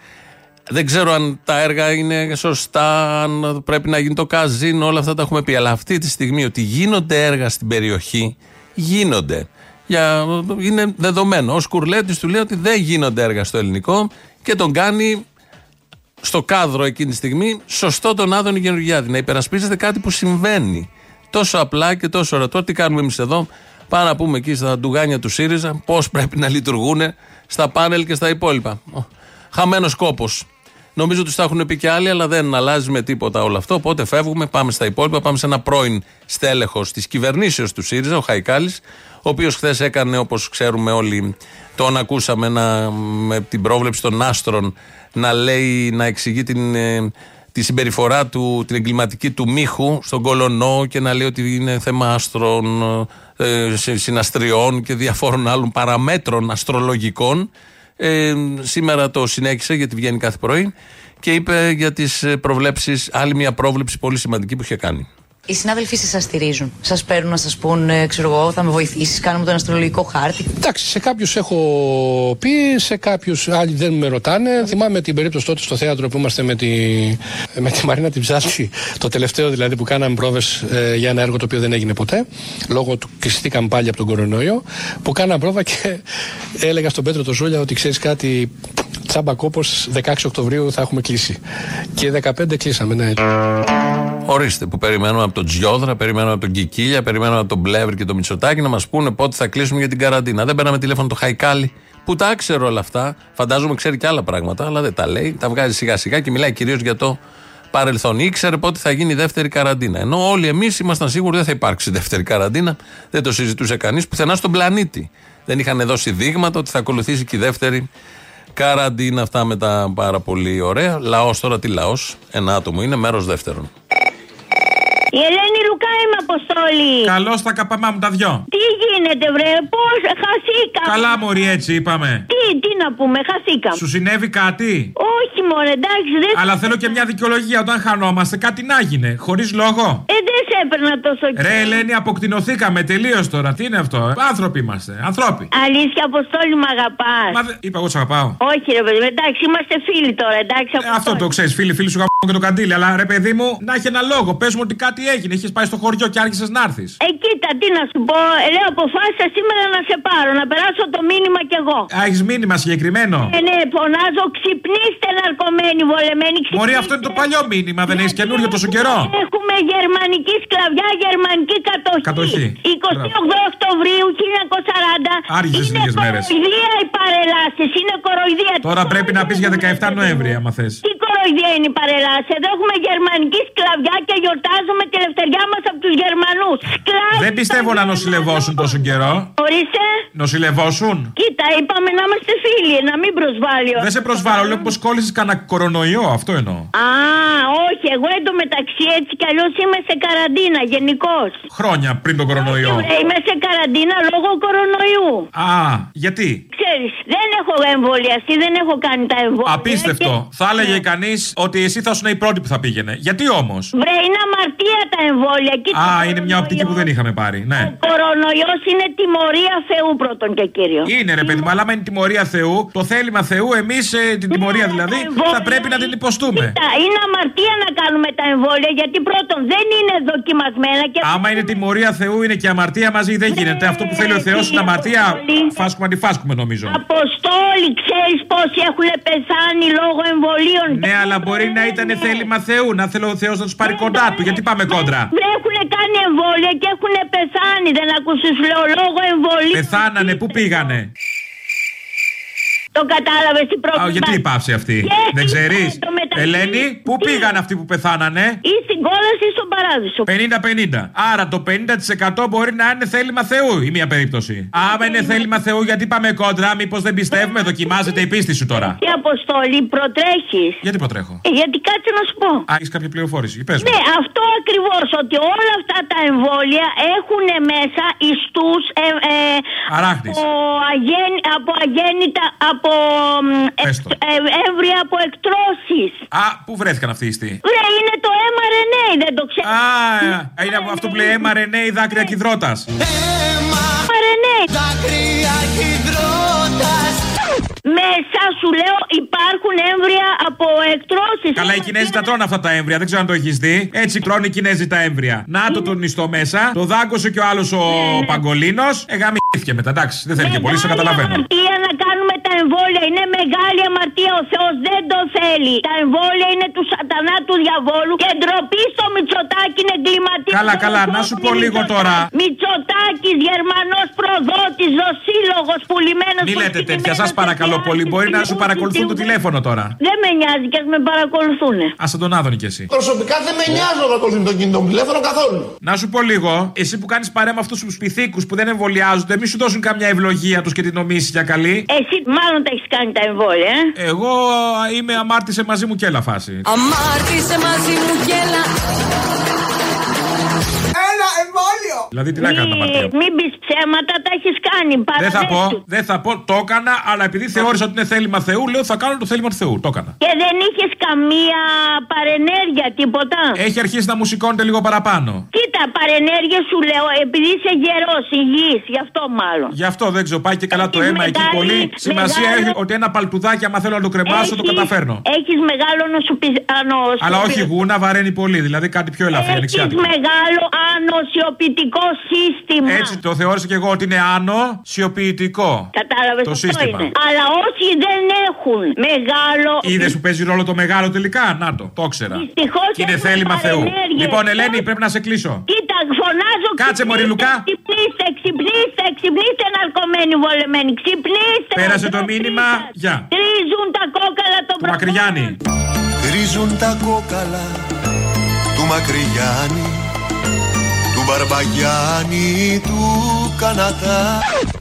Δεν ξέρω αν τα έργα είναι σωστά, αν πρέπει να γίνει το καζίνο, όλα αυτά τα έχουμε πει. Αλλά αυτή τη στιγμή ότι γίνονται έργα στην περιοχή, γίνονται. Για, είναι δεδομένο. Ο Σκουρλέτης του λέει ότι δεν γίνονται έργα στο ελληνικό και τον κάνει στο κάδρο εκείνη τη στιγμή σωστό τον Άδωνη Γεωργιάδη. Να υπερασπίζεται κάτι που συμβαίνει. Τόσο απλά και τόσο ωραία. Τώρα τι κάνουμε εμείς εδώ, πάμε να πούμε εκεί στα ντουγάνια του ΣΥΡΙΖΑ πώς πρέπει να λειτουργούν στα πάνελ και στα υπόλοιπα. Χαμένος κόπος. Νομίζω τους τα έχουν πει και άλλοι, αλλά δεν αλλάζει με τίποτα όλο αυτό. Οπότε φεύγουμε, πάμε στα υπόλοιπα. Πάμε σε ένα πρώην στέλεχος της κυβερνήσεως του ΣΥΡΙΖΑ, ο Χαϊκάλης, ο οποίος χθες έκανε, όπως ξέρουμε όλοι, τον ακούσαμε να, με την πρόβλεψη των άστρων να λέει, να εξηγεί την, ε, τη συμπεριφορά του, την εγκληματική του μύχου στον Κολονό και να λέει ότι είναι θέμα άστρων, ε, συ- συναστριών και διαφόρων άλλων παραμέτρων αστρολογικών. Ε, σήμερα το συνέχισε γιατί βγαίνει κάθε πρωί και είπε για τις ε, προβλέψεις, άλλη μια πρόβλεψη πολύ σημαντική που είχε κάνει.
Οι συνάδελφοί σας σας στηρίζουν. Σας παίρνουν να σας πούν, ε, ξέρω εγώ, θα με βοηθήσεις, κάνουμε τον αστρολογικό χάρτη.
Εντάξει, σε κάποιους έχω πει, σε κάποιους άλλοι δεν με ρωτάνε. Θυμάμαι την περίπτωση τότε στο θέατρο που είμαστε με τη, με τη Μαρίνα Τυψάλτη, το τελευταίο δηλαδή που κάναμε πρόβες για ένα έργο το οποίο δεν έγινε ποτέ, λόγω του κλειστήκαμε πάλι από τον κορονοϊό, που κάναμε πρόβα και έλεγα στον Πέτρο το Ζούλια ότι ξέρεις κάτι, τσάμπα κόπος 16 Οκτωβρίου θα έχουμε κλείσει. Και 15 κλείσαμε, ναι.
Ορίστε που περιμένουμε από τον Τζιόδρα, περιμένουμε από τον Κικίλια, περιμένουμε από τον Μπλεύρ και τον Μητσοτάκη να μας πούνε πότε θα κλείσουμε για την καραντίνα. Δεν παίρναμε τηλέφωνο το Χαϊκάλι που τα ξέρει όλα αυτά. Φαντάζομαι ξέρει και άλλα πράγματα, αλλά δεν τα λέει. Τα βγάζει σιγά σιγά και μιλάει κυρίως για το παρελθόν. Ήξερε πότε θα γίνει η δεύτερη καραντίνα. Ενώ όλοι εμείς ήμασταν σίγουροι δεν θα υπάρξει δεύτερη καραντίνα. Δεν το συζητούσε κανείς πουθενά στον πλανήτη. Δεν είχαν δώσει δείγματα ότι θα ακολουθήσει και η δεύτερη καραντίνα. Αυτά με τα πάρα πολύ ωραία. Λαός τώρα τι λαός. Ένα άτομο είναι μέρος δεύτερον.
Η Ελένη Λουκά είμαι αποστόλη.
Καλώς τα καπαμά μου τα δυο.
Τι γίνεται, βρε, πώς χαθήκα.
Καλά, Μωρή, έτσι είπαμε.
Τι, τι να πούμε, χαθήκα.
Σου συνέβη κάτι;
Όχι, μωρέ, εντάξει, δεν.
Αλλά θέλω και μια δικαιολογία όταν χανόμαστε, κάτι να γίνει. Χωρίς λόγο.
Ε, δεν σε έπαιρνα τόσο καιρό.
Ρε, Ελένη, αποκτηνοθήκαμε τελείως τώρα. Τι είναι αυτό, ε; Άνθρωποι είμαστε. Ανθρώποι.
Αλήθεια, αποστόλη μου αγαπάς.
Μα δεν- Είπα εγώ σε αγαπάω.
Όχι, ρε παιδί, μου, εντάξει, είμαστε φίλοι τώρα, εντάξει.
Ε, αυτό το ξέρεις, φίλοι, φίλοι σου γαμπώ και το καντήλι. Αλλά ρε, παιδί μου, να έχει ένα λόγο. Πες μου ότι κάτι έγινε. Είχες πάει στο χωριό και άρχισες να έρθεις.
Ε, κοίτα, τι να σου πω. Ε, λέω, αποφάσισα σήμερα να σε πάρω, να περάσω το μήνυμα κι εγώ.
Α, έχεις μήνυμα συγκεκριμένο;
Ε, ναι, φωνάζω, ξυπνήστε ναρκωμένοι, βολεμένοι.
Μωρή, αυτό είναι το παλιό μήνυμα, δεν έχεις καινούριο τόσο καιρό;
Έχουμε γερμανική σκλαβιά, γερμανική κατοχή.
Κατοχή.
28 Οκτωβρίου 1940.
Άργησες
είναι
λίγε μέρες.
κοροϊδία οι παρελάσεις. Είναι κοροϊδία.
Τώρα πρέπει να πεις για 17 Νοέμβρη, άμα θες.
Τι κοροϊδία είναι η παρελάση. Εδώ έχουμε γερμανική σκλαβιά και γιορτάζουμε τη ελευθεριά μας από τους Γερμανούς. Σκλάβοι.
Δεν πιστεύω να νοσηλευόσουν τόσο καιρό.
Ορίστε.
Νοσηλευόσουν;
Κοίτα, είπαμε να είμαστε φίλοι, να μην προσβάλλει. ο-
Δεν σε προσβάλλω, λέω πως κόλλησες κανένα κορονοϊό, αυτό εννοώ.
Α, όχι, εγώ εντωμεταξύ έτσι κι αλλιώς είμαι σε καραντίνα γενικώς.
Χρόνια πριν τον κορονοϊό.
Είμαι σε καραντίνα λόγω κορονοϊού.
Α, γιατί;
Ξέρεις, δεν έχω εμβολιαστεί, δεν έχω κάνει τα εμβόλια.
Απίστευτο. Θα έλεγε κανείς ότι εσύ θα ήσουν η πρώτη που θα πήγαινε. Γιατί όμως;
Βρε, είναι αμαρτία τα εμβόλια. Κοίτα,
Α, είναι μια οπτική που δεν είχαμε πάρει. Ναι.
ο κορονοϊός είναι τιμωρία Θεού πρώτον και κύριος.
Είναι ρε παιδί μου, αλλά άμα είναι τιμωρία Θεού, το θέλημα Θεού, εμείς την τιμωρία δηλαδή, θα πρέπει να την υποστούμε.
Κοίτα, είναι αμαρτία να κάνουμε τα εμβόλια γιατί πρώτον δεν είναι δοκιμασμένα και.
Άμα είναι τιμωρία Θεού, είναι και αμαρτία μαζί, δεν γίνεται. Αυτό που θέλει ο Θεός είναι αμαρτία. Φάσκουμε αντιφάσκουμε νομίζω.
Αποστόλοι, ξέρεις πόσοι έχουν πεθάνει λόγω εμβολίων;
Ναι, αλλά μπορεί να ήταν θέλημα Θεού, να θέλω ο Θεός να τους πάρει κοντά του. Γιατί πάμε κόντρα;
Έχουν κάνει εμβόλια και έχουν πεθάνει. Δεν ακούσες λέω λόγω εμβολίων.
Πεθάνανε, πού πήγανε;
Το κατάλαβες τι πρόβλημα.
Α, γιατί η πάυση αυτή;
Και
Δεν ξέρεις;
το μεταξύ-
Ελένη, πού πήγαν αυτοί που πεθάνανε;
Ή στην κόλαση ή στον παράδεισο.
50-50. Άρα το 50% μπορεί να είναι θέλημα Θεού η μία περίπτωση. Άμα είναι θέλημα Θεού, γιατί πάμε κόντρα, μήπως δεν πιστεύουμε, δοκιμάζεται η πίστη σου τώρα.
Τι αποστολή προτρέχεις.
Γιατί προτρέχω;
Ε, γιατί κάτσε να σου πω.
Α, έχεις κάποια πληροφόρηση. Πες μου.
Ναι, αυτό ακριβώς. Ότι όλα αυτά τα εμβόλια έχουν μέσα ιστούς ε, ε,
Αράχνης.
από, αγέν- από αγέννητα. από μ,
Πες
εκ-
το.
ε, έμβρια από εκτρώσεις.
Α, πού βρέθηκαν αυτοί οι ιστοί;
Βρε, είναι το mRNA, δεν το ξέρω.
Α, είναι από αυτό που λέει mRNA δάκρυα κυδρότα.
mRNA. Μέσα σου λέω υπάρχουν έμβρια από εκτρώσεις.
Καλά, οι Κινέζοι τα τρώνε αυτά τα έμβρια, δεν ξέρω αν το έχεις δει. Έτσι τρώνε οι Κινέζοι τα έμβρια. Να το τον ιστό μέσα, το δάγκωσε και ο άλλος ο Παγκολίνος. Εγαμήθηκε μετά, εντάξει, δεν θέλει και πολύ, σε καταλαβαίνω.
αμαρτία να κάνουμε τα εμβόλια. Είναι μεγάλη αμαρτία. Ο Θεός δεν το θέλει. Τα εμβόλια είναι του σατανά του διαβόλου και ντροπή στο Μητσοτάκι είναι εγκληματία.
Καλά, καλά, να σου πω λίγο τώρα.
Μητσοτάκι, Γερμανός προδότης, δοσύλλογο, πουλημένος.
Μη λέτε τέτοια, σας παρακαλώ πολύ. Μπορεί να σου παρακολουθούν το τηλέφωνο τώρα.
Δεν με νοιάζει και ας με παρακολουθούν.
Α τον Άδωνη κι εσύ.
Προσωπικά δεν με νοιάζει να ακολουθεί το κινητό μου τηλέφωνο καθόλου.
Να σου πω λίγο, εσύ που κάνεις παρέα με αυτούς τους πυθίκους που δεν εμβολιάζονται, μη σου δώσουν καμιά ευλογία τους και την νομίσει για καλή.
Εσύ μάλλον τα έχεις κάνει τα εμβόλια, ε.
Εγώ είμαι αμάρτησε μαζί μου και έλα φάση.
Αμάρτησε μαζί μου και έλα.
Ένα εμβόλιο!
Δηλαδή τι να κάνω τα μαρτία. μου;
Μην πει ψέματα, τα έχεις κάνει.
Δεν θα πω,
παραδέσου.
δεν θα πω, το έκανα, αλλά επειδή θεώρησα ότι είναι θέλημα Θεού, λέω θα κάνω το θέλημα του Θεού. Το έκανα.
Και δεν είχες καμία παρενέργεια, τίποτα;
Έχει αρχίσει να μου σηκώνεται λίγο παραπάνω.
Κοίτα, παρενέργεια σου λέω, επειδή είσαι γερός, υγιής, γι' αυτό μάλλον.
Γι' αυτό δεν ξέρω, πάει και καλά το αίμα εκεί
μεγάλη-
πολύ. Σημασία
μεγάλο-
έχει ότι ένα παλτουδάκι, άμα θέλω να το κρεμάσω, το καταφέρνω.
Έχεις μεγάλο νοσοποιητικό.
Αλλά όχι γούνα, βαραίνει πολύ. Δηλαδή κάτι πιο ελαφρύ,
Έχεις
ανοιξιάτικο.
μεγάλο ανοσιοποιητικό σύστημα.
Έτσι το θεώρησα και εγώ ότι είναι άνω σιωπητικό.
Κατάλαβες
Το
αυτό
σύστημα.
είναι. Αλλά όσοι δεν έχουν μεγάλο.
Είδες που παίζει ρόλο το μεγάλο τελικά; Να το, το ήξερα.
Δυστυχώς
Και είναι
έχουμε
θέλημα Θεού.
παρενέργειες.
Λοιπόν, Ελένη, πρέπει να σε κλείσω.
Κοίτα, φωνάζω.
Κάτσε, μωρή Λουκά.
Ξυπνήστε, ξυπνήστε, ξυπνήστε, ναρκωμένοι βολεμένοι. Ξυπνήστε.
Πέρασε το μήνυμα. Γεια.
Τρίζουν τα κόκαλα το
Του Μακρυγιάννη.
Τρίζουν τα κόκαλα του Μακρυγιάννη του Μπαρμπαγιάννη του Κανατά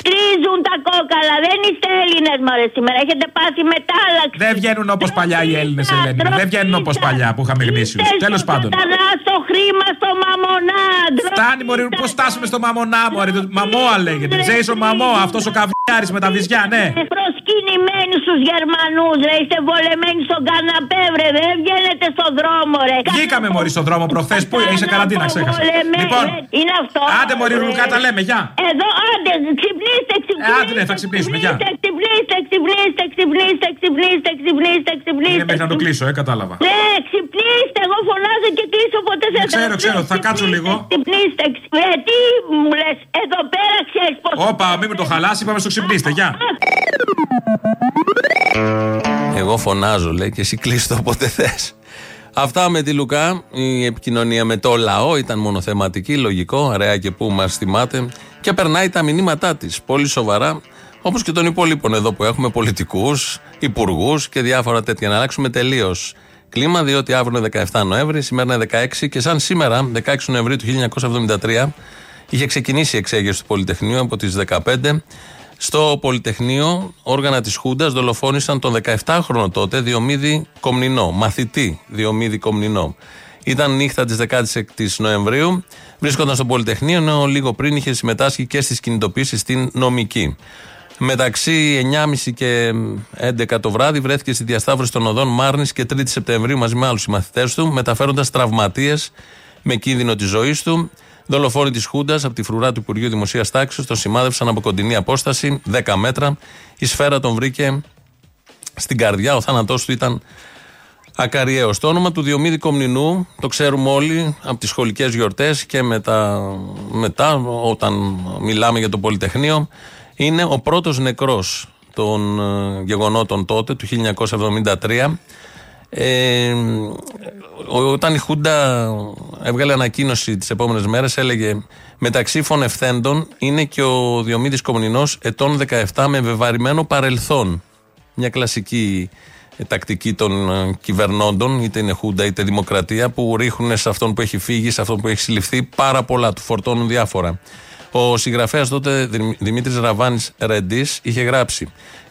Τρίζουν τα κόκαλα. Δεν είστε Έλληνες, μωρέ σήμερα. Έχετε πάθει μετάλλαξη.
Δεν βγαίνουν όπως παλιά οι Έλληνες, Ελένη. Δεν βγαίνουν όπως παλιά που είχαμε γνήσιου. Τέλος πάντων.
Σατανά στο χρήμα, στο μαμονά.
Φτάνει, Μωρή, πώς φτάσαμε στο μαμονά, Μωρή. Το Μαμόα λέγεται. Τζέισον Μαμό, αυτός ο καβιάρη με τα βυζιά, ναι.
Προσκυνημένοι στους Γερμανούς, ρε. Είστε βολεμένοι στον καναπέ, βρε. Δεν βγαίνετε στον δρόμο, ρε.
Βγήκαμε, Μωρή, στον δρόμο προχθές. Πού είσαι καραντίνα, ξέχασα.
Βολεμένοι,
Λοιπόν,
ρε. Είναι αυτό.
άντε, Μωρή, Λουκά, τα λέμε, γεια.
Εδώ, άντε, ξυπνήστε, ξυπνήστε.
Άντε, ναι, θα ξυπνήσουμε, γεια.
Ξυπνήστε, ξυπνήστε, ξυπνήστε, ξυπνήστε, ξυπνήστε, ξυπνήστε.
Είναι μέχρι να το κλείσω, ε, κατάλαβα.
Ναι, ξυπνήστε, εγώ φωνάζω και κλείσω ποτέ σε
Ξέρω, ξέρω, θα κάτσω λίγο.
Ξυπνήστε, ξυπνήστε. Ε, τι μου λες, εδώ πέρα ξέρεις πώ.
Όπα, μην με το χαλάσει, είπαμε στο ξυπνήστε, γεια.
Εγώ φωνάζω, λέει, και εσύ κλείσει το όποτε θες. Αυτά με τη Λουκά. Η επικοινωνία με το λαό ήταν μονοθεματική, λογικό, ωραία και που μας θυμάται. Και περνάει τα μηνύματά της. Πολύ σοβαρά, όπως και των υπολείπων εδώ που έχουμε πολιτικούς, υπουργούς και διάφορα τέτοια. Να αλλάξουμε τελείως κλίμα, διότι αύριο είναι 17 Νοέμβρη, σήμερα είναι 16 και σαν σήμερα, 16 Νοεμβρίου του 1973, είχε ξεκινήσει η εξέγερση του Πολυτεχνείου από τις 15. Στο Πολυτεχνείο, όργανα της Χούντας δολοφόνησαν τον 17χρονο τότε Διομήδη Κομνηνό, μαθητή Διομήδη Κομνηνό. Ήταν νύχτα της 16η Νοεμβρίου, βρίσκονταν στο Πολυτεχνείο, ενώ λίγο πριν είχε συμμετάσχει και στις κινητοποίησεις στην νομική. Μεταξύ 9.30 και 11 το βράδυ βρέθηκε στη διασταύρωση των οδών Μάρνης και 3η Σεπτεμβρίου μαζί με άλλους συμμαθητές του, μεταφέροντας τραυματίες με κίνδυνο της ζωής του. Δολοφόνοι της Χούντας από τη φρουρά του Υπουργείου Δημοσίας Τάξης τον σημάδευσαν από κοντινή απόσταση, 10 μέτρα. Η σφαίρα τον βρήκε στην καρδιά. Ο θάνατός του ήταν ακαριαίος. Το όνομα του Διομήδη Κομνηνού το ξέρουμε όλοι από τις σχολικές γιορτές και μετά, μετά, όταν μιλάμε για το Πολυτεχνείο. Είναι ο πρώτος νεκρός των ε, γεγονότων τότε, του 1973. Ε, ο- όταν η Χούντα έβγαλε ανακοίνωση τις επόμενες μέρες έλεγε μεταξύ φωνευθέντων είναι και ο Διομήδης Κομνηνός ετών 17 με βεβαρημένο παρελθόν μια κλασική η τακτική των ε, κυβερνώντων, είτε είναι Χούντα είτε Δημοκρατία, που ρίχνουν σε αυτόν που έχει φύγει, σε αυτόν που έχει συλληφθεί πάρα πολλά, του φορτώνουν διάφορα. Ο συγγραφέας τότε Δημήτρης Ραβάνης Ρεντής είχε γράψει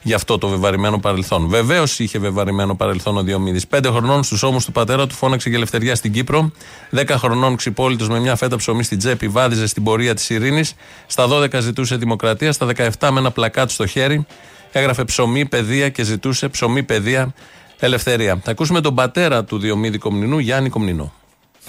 γι' αυτό το βεβαρημένο παρελθόν. Βεβαίως είχε βεβαρημένο παρελθόν ο Διομήδης. Πέντε χρονών στους ώμους του πατέρα του φώναξε για ελευθεριά στην Κύπρο. Δέκα χρονών ξυπόλυτος με μια φέτα ψωμί στην τσέπη βάδιζε στην πορεία της ειρήνης. Στα 12 ζητούσε δημοκρατία. Στα 17 με ένα πλακάτ στο χέρι έγραφε ψωμί, παιδεία και ζητούσε ψωμί, παιδεία, ελευθερία. Θα ακούσουμε τον πατέρα του Διομήδη Κομνηνού, Γιάννη Κομνηνό.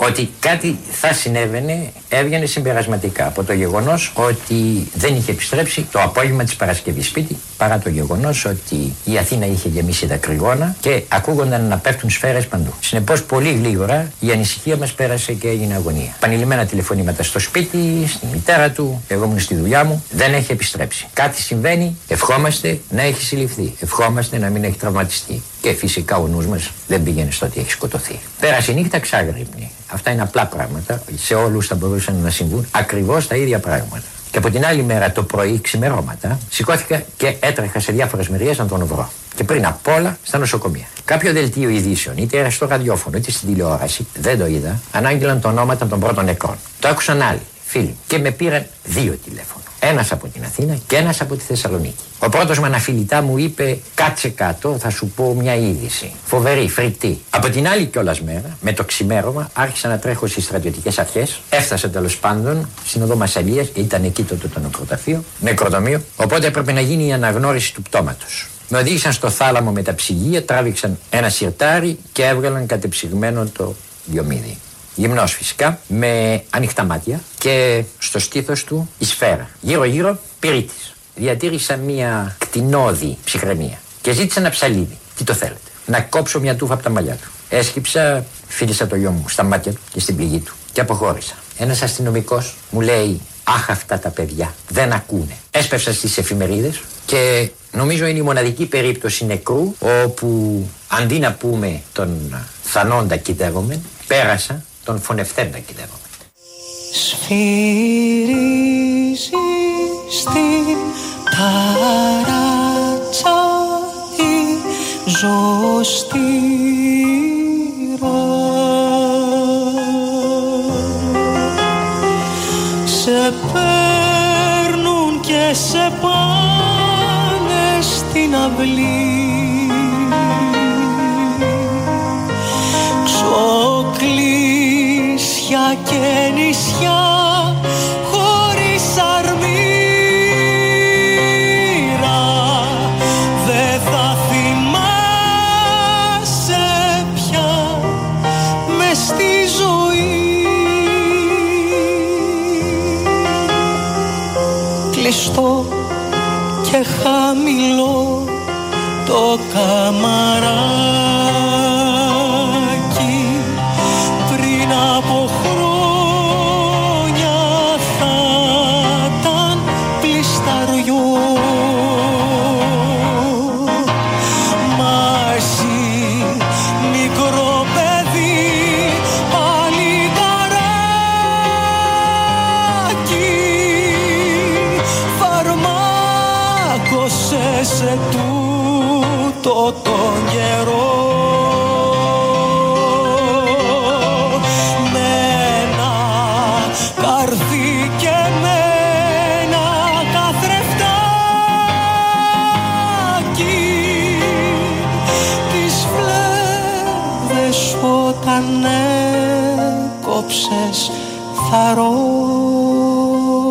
Ότι κάτι θα συνέβαινε έβγαινε συμπερασματικά από το γεγονός ότι δεν είχε επιστρέψει το απόγευμα της Παρασκευής σπίτι παρά το γεγονός ότι η Αθήνα είχε γεμίσει δακρυγόνα και ακούγονταν να πέφτουν σφαίρες παντού. Συνεπώς, πολύ γλίγορα η ανησυχία μας πέρασε και έγινε αγωνία. Πανηλημένα τηλεφωνήματα στο σπίτι, στη μητέρα του, εγώ ήμουν στη δουλειά μου, δεν έχει επιστρέψει. Κάτι συμβαίνει, ευχόμαστε να έχει συλληφθεί, ευχόμαστε να μην έχει τραυματιστεί. Και φυσικά ο νους μας δεν πήγαινε στο ότι έχει σκοτωθεί. Πέρασε η νύχτα ξάγρυπνη. Αυτά είναι απλά πράγματα. Σε όλους θα μπορούσαν να συμβούν ακριβώς τα ίδια πράγματα. Και από την άλλη μέρα το πρωί, ξημερώματα, σηκώθηκα και έτρεχα σε διάφορες μεριές να τον βρω. Και πριν απ' όλα στα νοσοκομεία. Κάποιο δελτίο ειδήσεων, είτε era στο ραδιόφωνο είτε στην τηλεόραση, δεν το είδα, ανάγγειλαν τα ονόματα των πρώτων νεκρών. Το άκουσαν άλλοι, φίλοι. Και με πήραν δύο τηλέφωνα. Ένας από την Αθήνα και ένας από τη Θεσσαλονίκη. Ο πρώτος με αναφιλητά μου είπε: Κάτσε κάτω, θα σου πω μια είδηση. Φοβερή, φρικτή. Από την άλλη κιόλας μέρα, με το ξημέρωμα, άρχισα να τρέχω στις στρατιωτικές αρχές. Έφτασα τέλος πάντων στην οδό Μασαλίας, ήταν εκεί τότε το νεκροταφείο, νεκροτομείο. Οπότε έπρεπε να γίνει η αναγνώριση του πτώματος. Με οδήγησαν στο θάλαμο με τα ψυγεία, τράβηξαν ένα σιρτάρι και έβγαλαν κατεψυγμένο το διομήδι. Γυμνός φυσικά, με ανοιχτά μάτια και στο στήθος του η σφαίρα. Γύρω γύρω πυρίτης. Διατήρησα μια κτηνώδη ψυχραιμία και ζήτησα ένα ψαλίδι. Τι το θέλετε; Να κόψω μια τούφα από τα μαλλιά του. Έσκυψα, φίλησα το γιο μου στα μάτια του και στην πληγή του και αποχώρησα. Ένας αστυνομικός μου λέει Αχ αυτά τα παιδιά δεν ακούνε. Έσπευσα στις εφημερίδες και νομίζω είναι η μοναδική περίπτωση νεκρού όπου αντί να πούμε τον θανόντα κυδεύομαι, πέρασα τον φωνευτέντα κυδεύομαι.
Σφυρίζει στην ταράτσα η ζωστήρα Σε παίρνουν και σε πάνε στην αυλή φαρμάκωσε σε τούτο τον καιρό. Με ένα καρδί και με ένα καθρεφτάκι τις φλέβες όταν έκοψες θαρό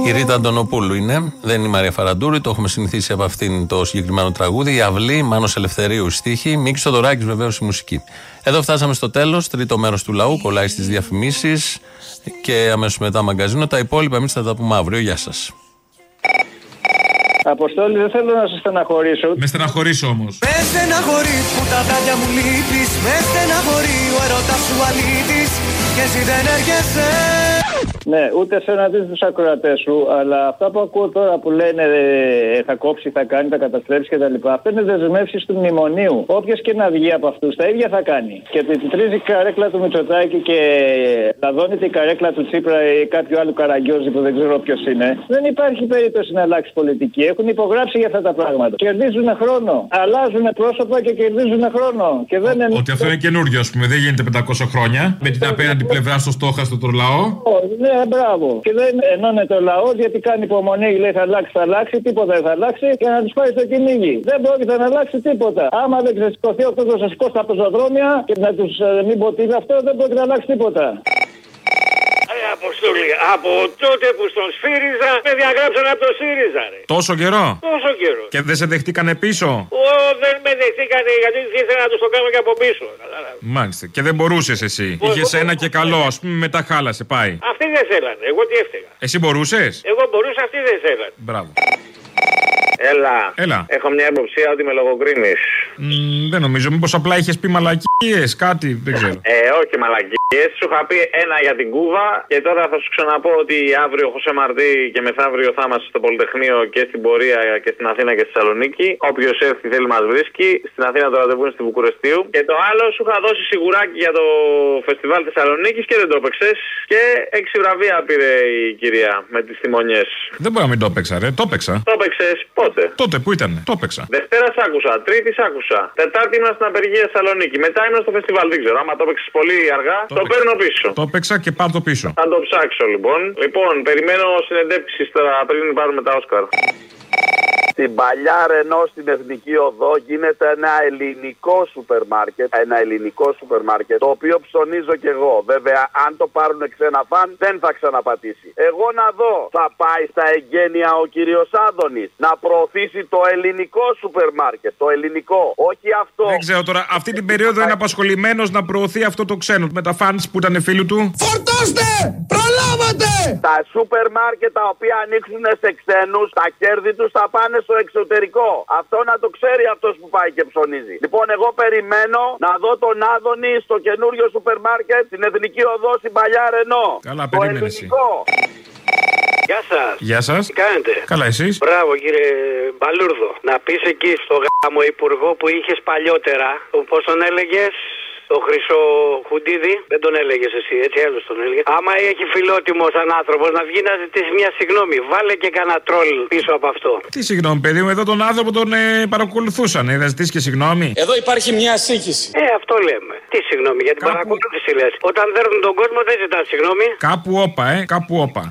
Η Ρίτα Αντωνοπούλου είναι, δεν είναι η Μαρία Φαραντούρη, το έχουμε συνηθίσει από αυτήν το συγκεκριμένο τραγούδι. Η Αυλή, Μάνος Ελευθερίου στίχη, Μίκης Θοδωράκης βεβαίως η μουσική. Εδώ φτάσαμε στο τέλος, τρίτο μέρος του λαού, κολλάει στις διαφημίσεις και αμέσως μετά μαγκαζίνο. Τα υπόλοιπα εμείς θα τα πούμε αύριο. Γεια σας.
Αποστόλη, δεν θέλω να σε στεναχωρήσω.
Με στεναχωρήσω όμως.
Με στεναχωρείς που τα βράδια μου λείπεις Με στεναχωρεί ο έρωτας σου αλήτης Και εσύ δεν έρχεσαι
Ναι, ούτε σε να δεις τους ακροατές σου, αλλά αυτά που ακούω τώρα που λένε ε, θα κόψει, θα κάνει, θα καταστρέψει κτλ. Αυτό είναι δεσμεύσεις του μνημονίου. Όποιο και να βγει από αυτούς, τα ίδια θα κάνει. Και την τρίζει η καρέκλα του Μητσοτάκη και λαδώνεται η καρέκλα του Τσίπρα ή κάποιου άλλου καραγκιόζη που δεν ξέρω ποιος είναι. Δεν υπάρχει περίπτωση να αλλάξει πολιτική. Έχουν υπογράψει για αυτά τα πράγματα. Κερδίζουν χρόνο. Αλλάζουν πρόσωπα και κερδίζουν χρόνο. Και δεν είναι.
Ότι αυτό είναι καινούριο, ας πούμε, δεν γίνεται 500 χρόνια. Με την απέναντι πλευρά στο στόχαστο το λαό.
Ω, Ναι, μπράβο. Και δεν ενώνεται ο λαός γιατί κάνει υπομονή, λέει θα αλλάξει, θα αλλάξει, τίποτα δεν θα αλλάξει και να τους πάει στο κυνήγι. Δεν πρόκειται να αλλάξει τίποτα. Άμα δεν ξεσηκωθεί ο κόσμος να σηκώσει τα πεζοδρόμια και να τους μην πω τι είναι αυτό, δεν πρόκειται να αλλάξει τίποτα.
Ρε Αποστολή, από τότε που στον σφύριζα με διαγράψαν από το ΣΥΡΙΖΑ, ρε.
Τόσο καιρό;
Τόσο καιρό.
Και δεν σε δεχτήκανε πίσω;
Ω, δεν με δεχτήκανε γιατί ήθελα να του το κάνω και από πίσω. Κατάλαβες.
Μάλιστα. Και δεν μπορούσες εσύ. Είχες ένα και καλό, ας πούμε, μετά χάλασε, πάει.
Αυτοί δεν θέλανε, εγώ τι έφταιγα.
Εσύ μπορούσες;
Εγώ μπορούσα, αυτοί δεν θέλανε.
Μπράβο.
Έλα.
Έλα.
Έχω μια υποψία ότι με λογοκρίνεις.
Μ, δεν νομίζω. Μήπως απλά είχες πει μαλακίες, κάτι, δεν ξέρω.
Ε, όχι μαλακίες. Σου είχα πει ένα για την Κούβα και τώρα θα σου ξαναπώ ότι αύριο ο Χωσέ Μαρτί και μεθαύριο θα είμαστε στο Πολυτεχνείο και στην πορεία και στην Αθήνα και στη Θεσσαλονίκη. Όποιος έρθει θέλει μας βρίσκει. Στην Αθήνα το ραντεβού είναι στη Βουκουρεστίου. Και το άλλο σου είχα δώσει σιγουράκι για το φεστιβάλ Θεσσαλονίκης και δεν το έπαιξες. Και έξι βραβεία πήρε η κυρία με τις θυμονιές.
Δεν μπορεί να μην το έπαιξα, ρε. Το έπαιξα.
Το έπαιξε πότε.
Τότε που ήταν. Το έπαιξα.
Δευτέρα σ' άκουσα, Τρίτη σ' άκουσα. Τετάρτη ήμουν στην απεργία Θεσσαλονίκη. Μετά ήμουν στο φεστιβάλ. Δεν ξέρω. Άμα το έπαιξες πολύ αργά, το, παίρνω πίσω.
Το έπαιξα και πάρ το πίσω.
Θα το ψάξω λοιπόν. Λοιπόν, περιμένω συνεντεύξεις τώρα πριν πάρουμε τα Όσκαρ.
Στην παλιά Ρενό στην Εθνική Οδό γίνεται ένα ελληνικό σούπερ μάρκετ. Ένα ελληνικό σούπερ μάρκετ. Το οποίο ψωνίζω κι εγώ. Βέβαια, αν το πάρουν ξένα φαν, δεν θα ξαναπατήσει. Εγώ να δω. Θα πάει στα εγγένεια ο κύριος Άδωνης να προωθήσει το ελληνικό σούπερ μάρκετ. Το ελληνικό. Όχι αυτό.
Δεν ξέρω τώρα, αυτή την περίοδο είναι απασχολημένος να προωθεί αυτό το ξένο με τα φαν που ήταν φίλου του;
Φορτώστε! Προλάβατε! Τα σούπερ μάρκετ τα οποία ανοίξουν σε ξένους, τα κέρδη τους θα πάνε στο εξωτερικό. Αυτό να το ξέρει αυτός που πάει και ψωνίζει. Λοιπόν, εγώ περιμένω να δω τον Άδωνη στο καινούριο σούπερ μάρκετ στην Εθνική Οδό στην παλιά Ρενό.
Καλά,
Το
περίμενε εσύ.
ελληνικό.
Γεια σας.
Γεια σας.
Τι κάνετε;
Καλά, εσείς;
Μπράβο κύριε Μπαλούρδο. Να πεις εκεί στο γάμο υπουργό που είχες παλιότερα, πώ τον έλεγες, το Χρυσό Χουντίδη, δεν τον έλεγες εσύ, έτσι άλλος τον έλεγες. Άμα έχει φιλότιμος σαν άνθρωπος να βγει να ζητήσει μια συγγνώμη, βάλε και κανένα τρόλ πίσω από αυτό.
Τι συγγνώμη, παιδί μου, εδώ τον άνθρωπο τον ε, παρακολουθούσαν. Ε, θα ζητήσει και συγγνώμη.
Εδώ υπάρχει μια σύγχυση. Ε, αυτό λέμε. Τι συγγνώμη, για την παρακολούθηση λες. Όταν δέρνουν τον κόσμο δεν ζητάς συγγνώμη.
Κάπου όπα, ε, κάπου όπα.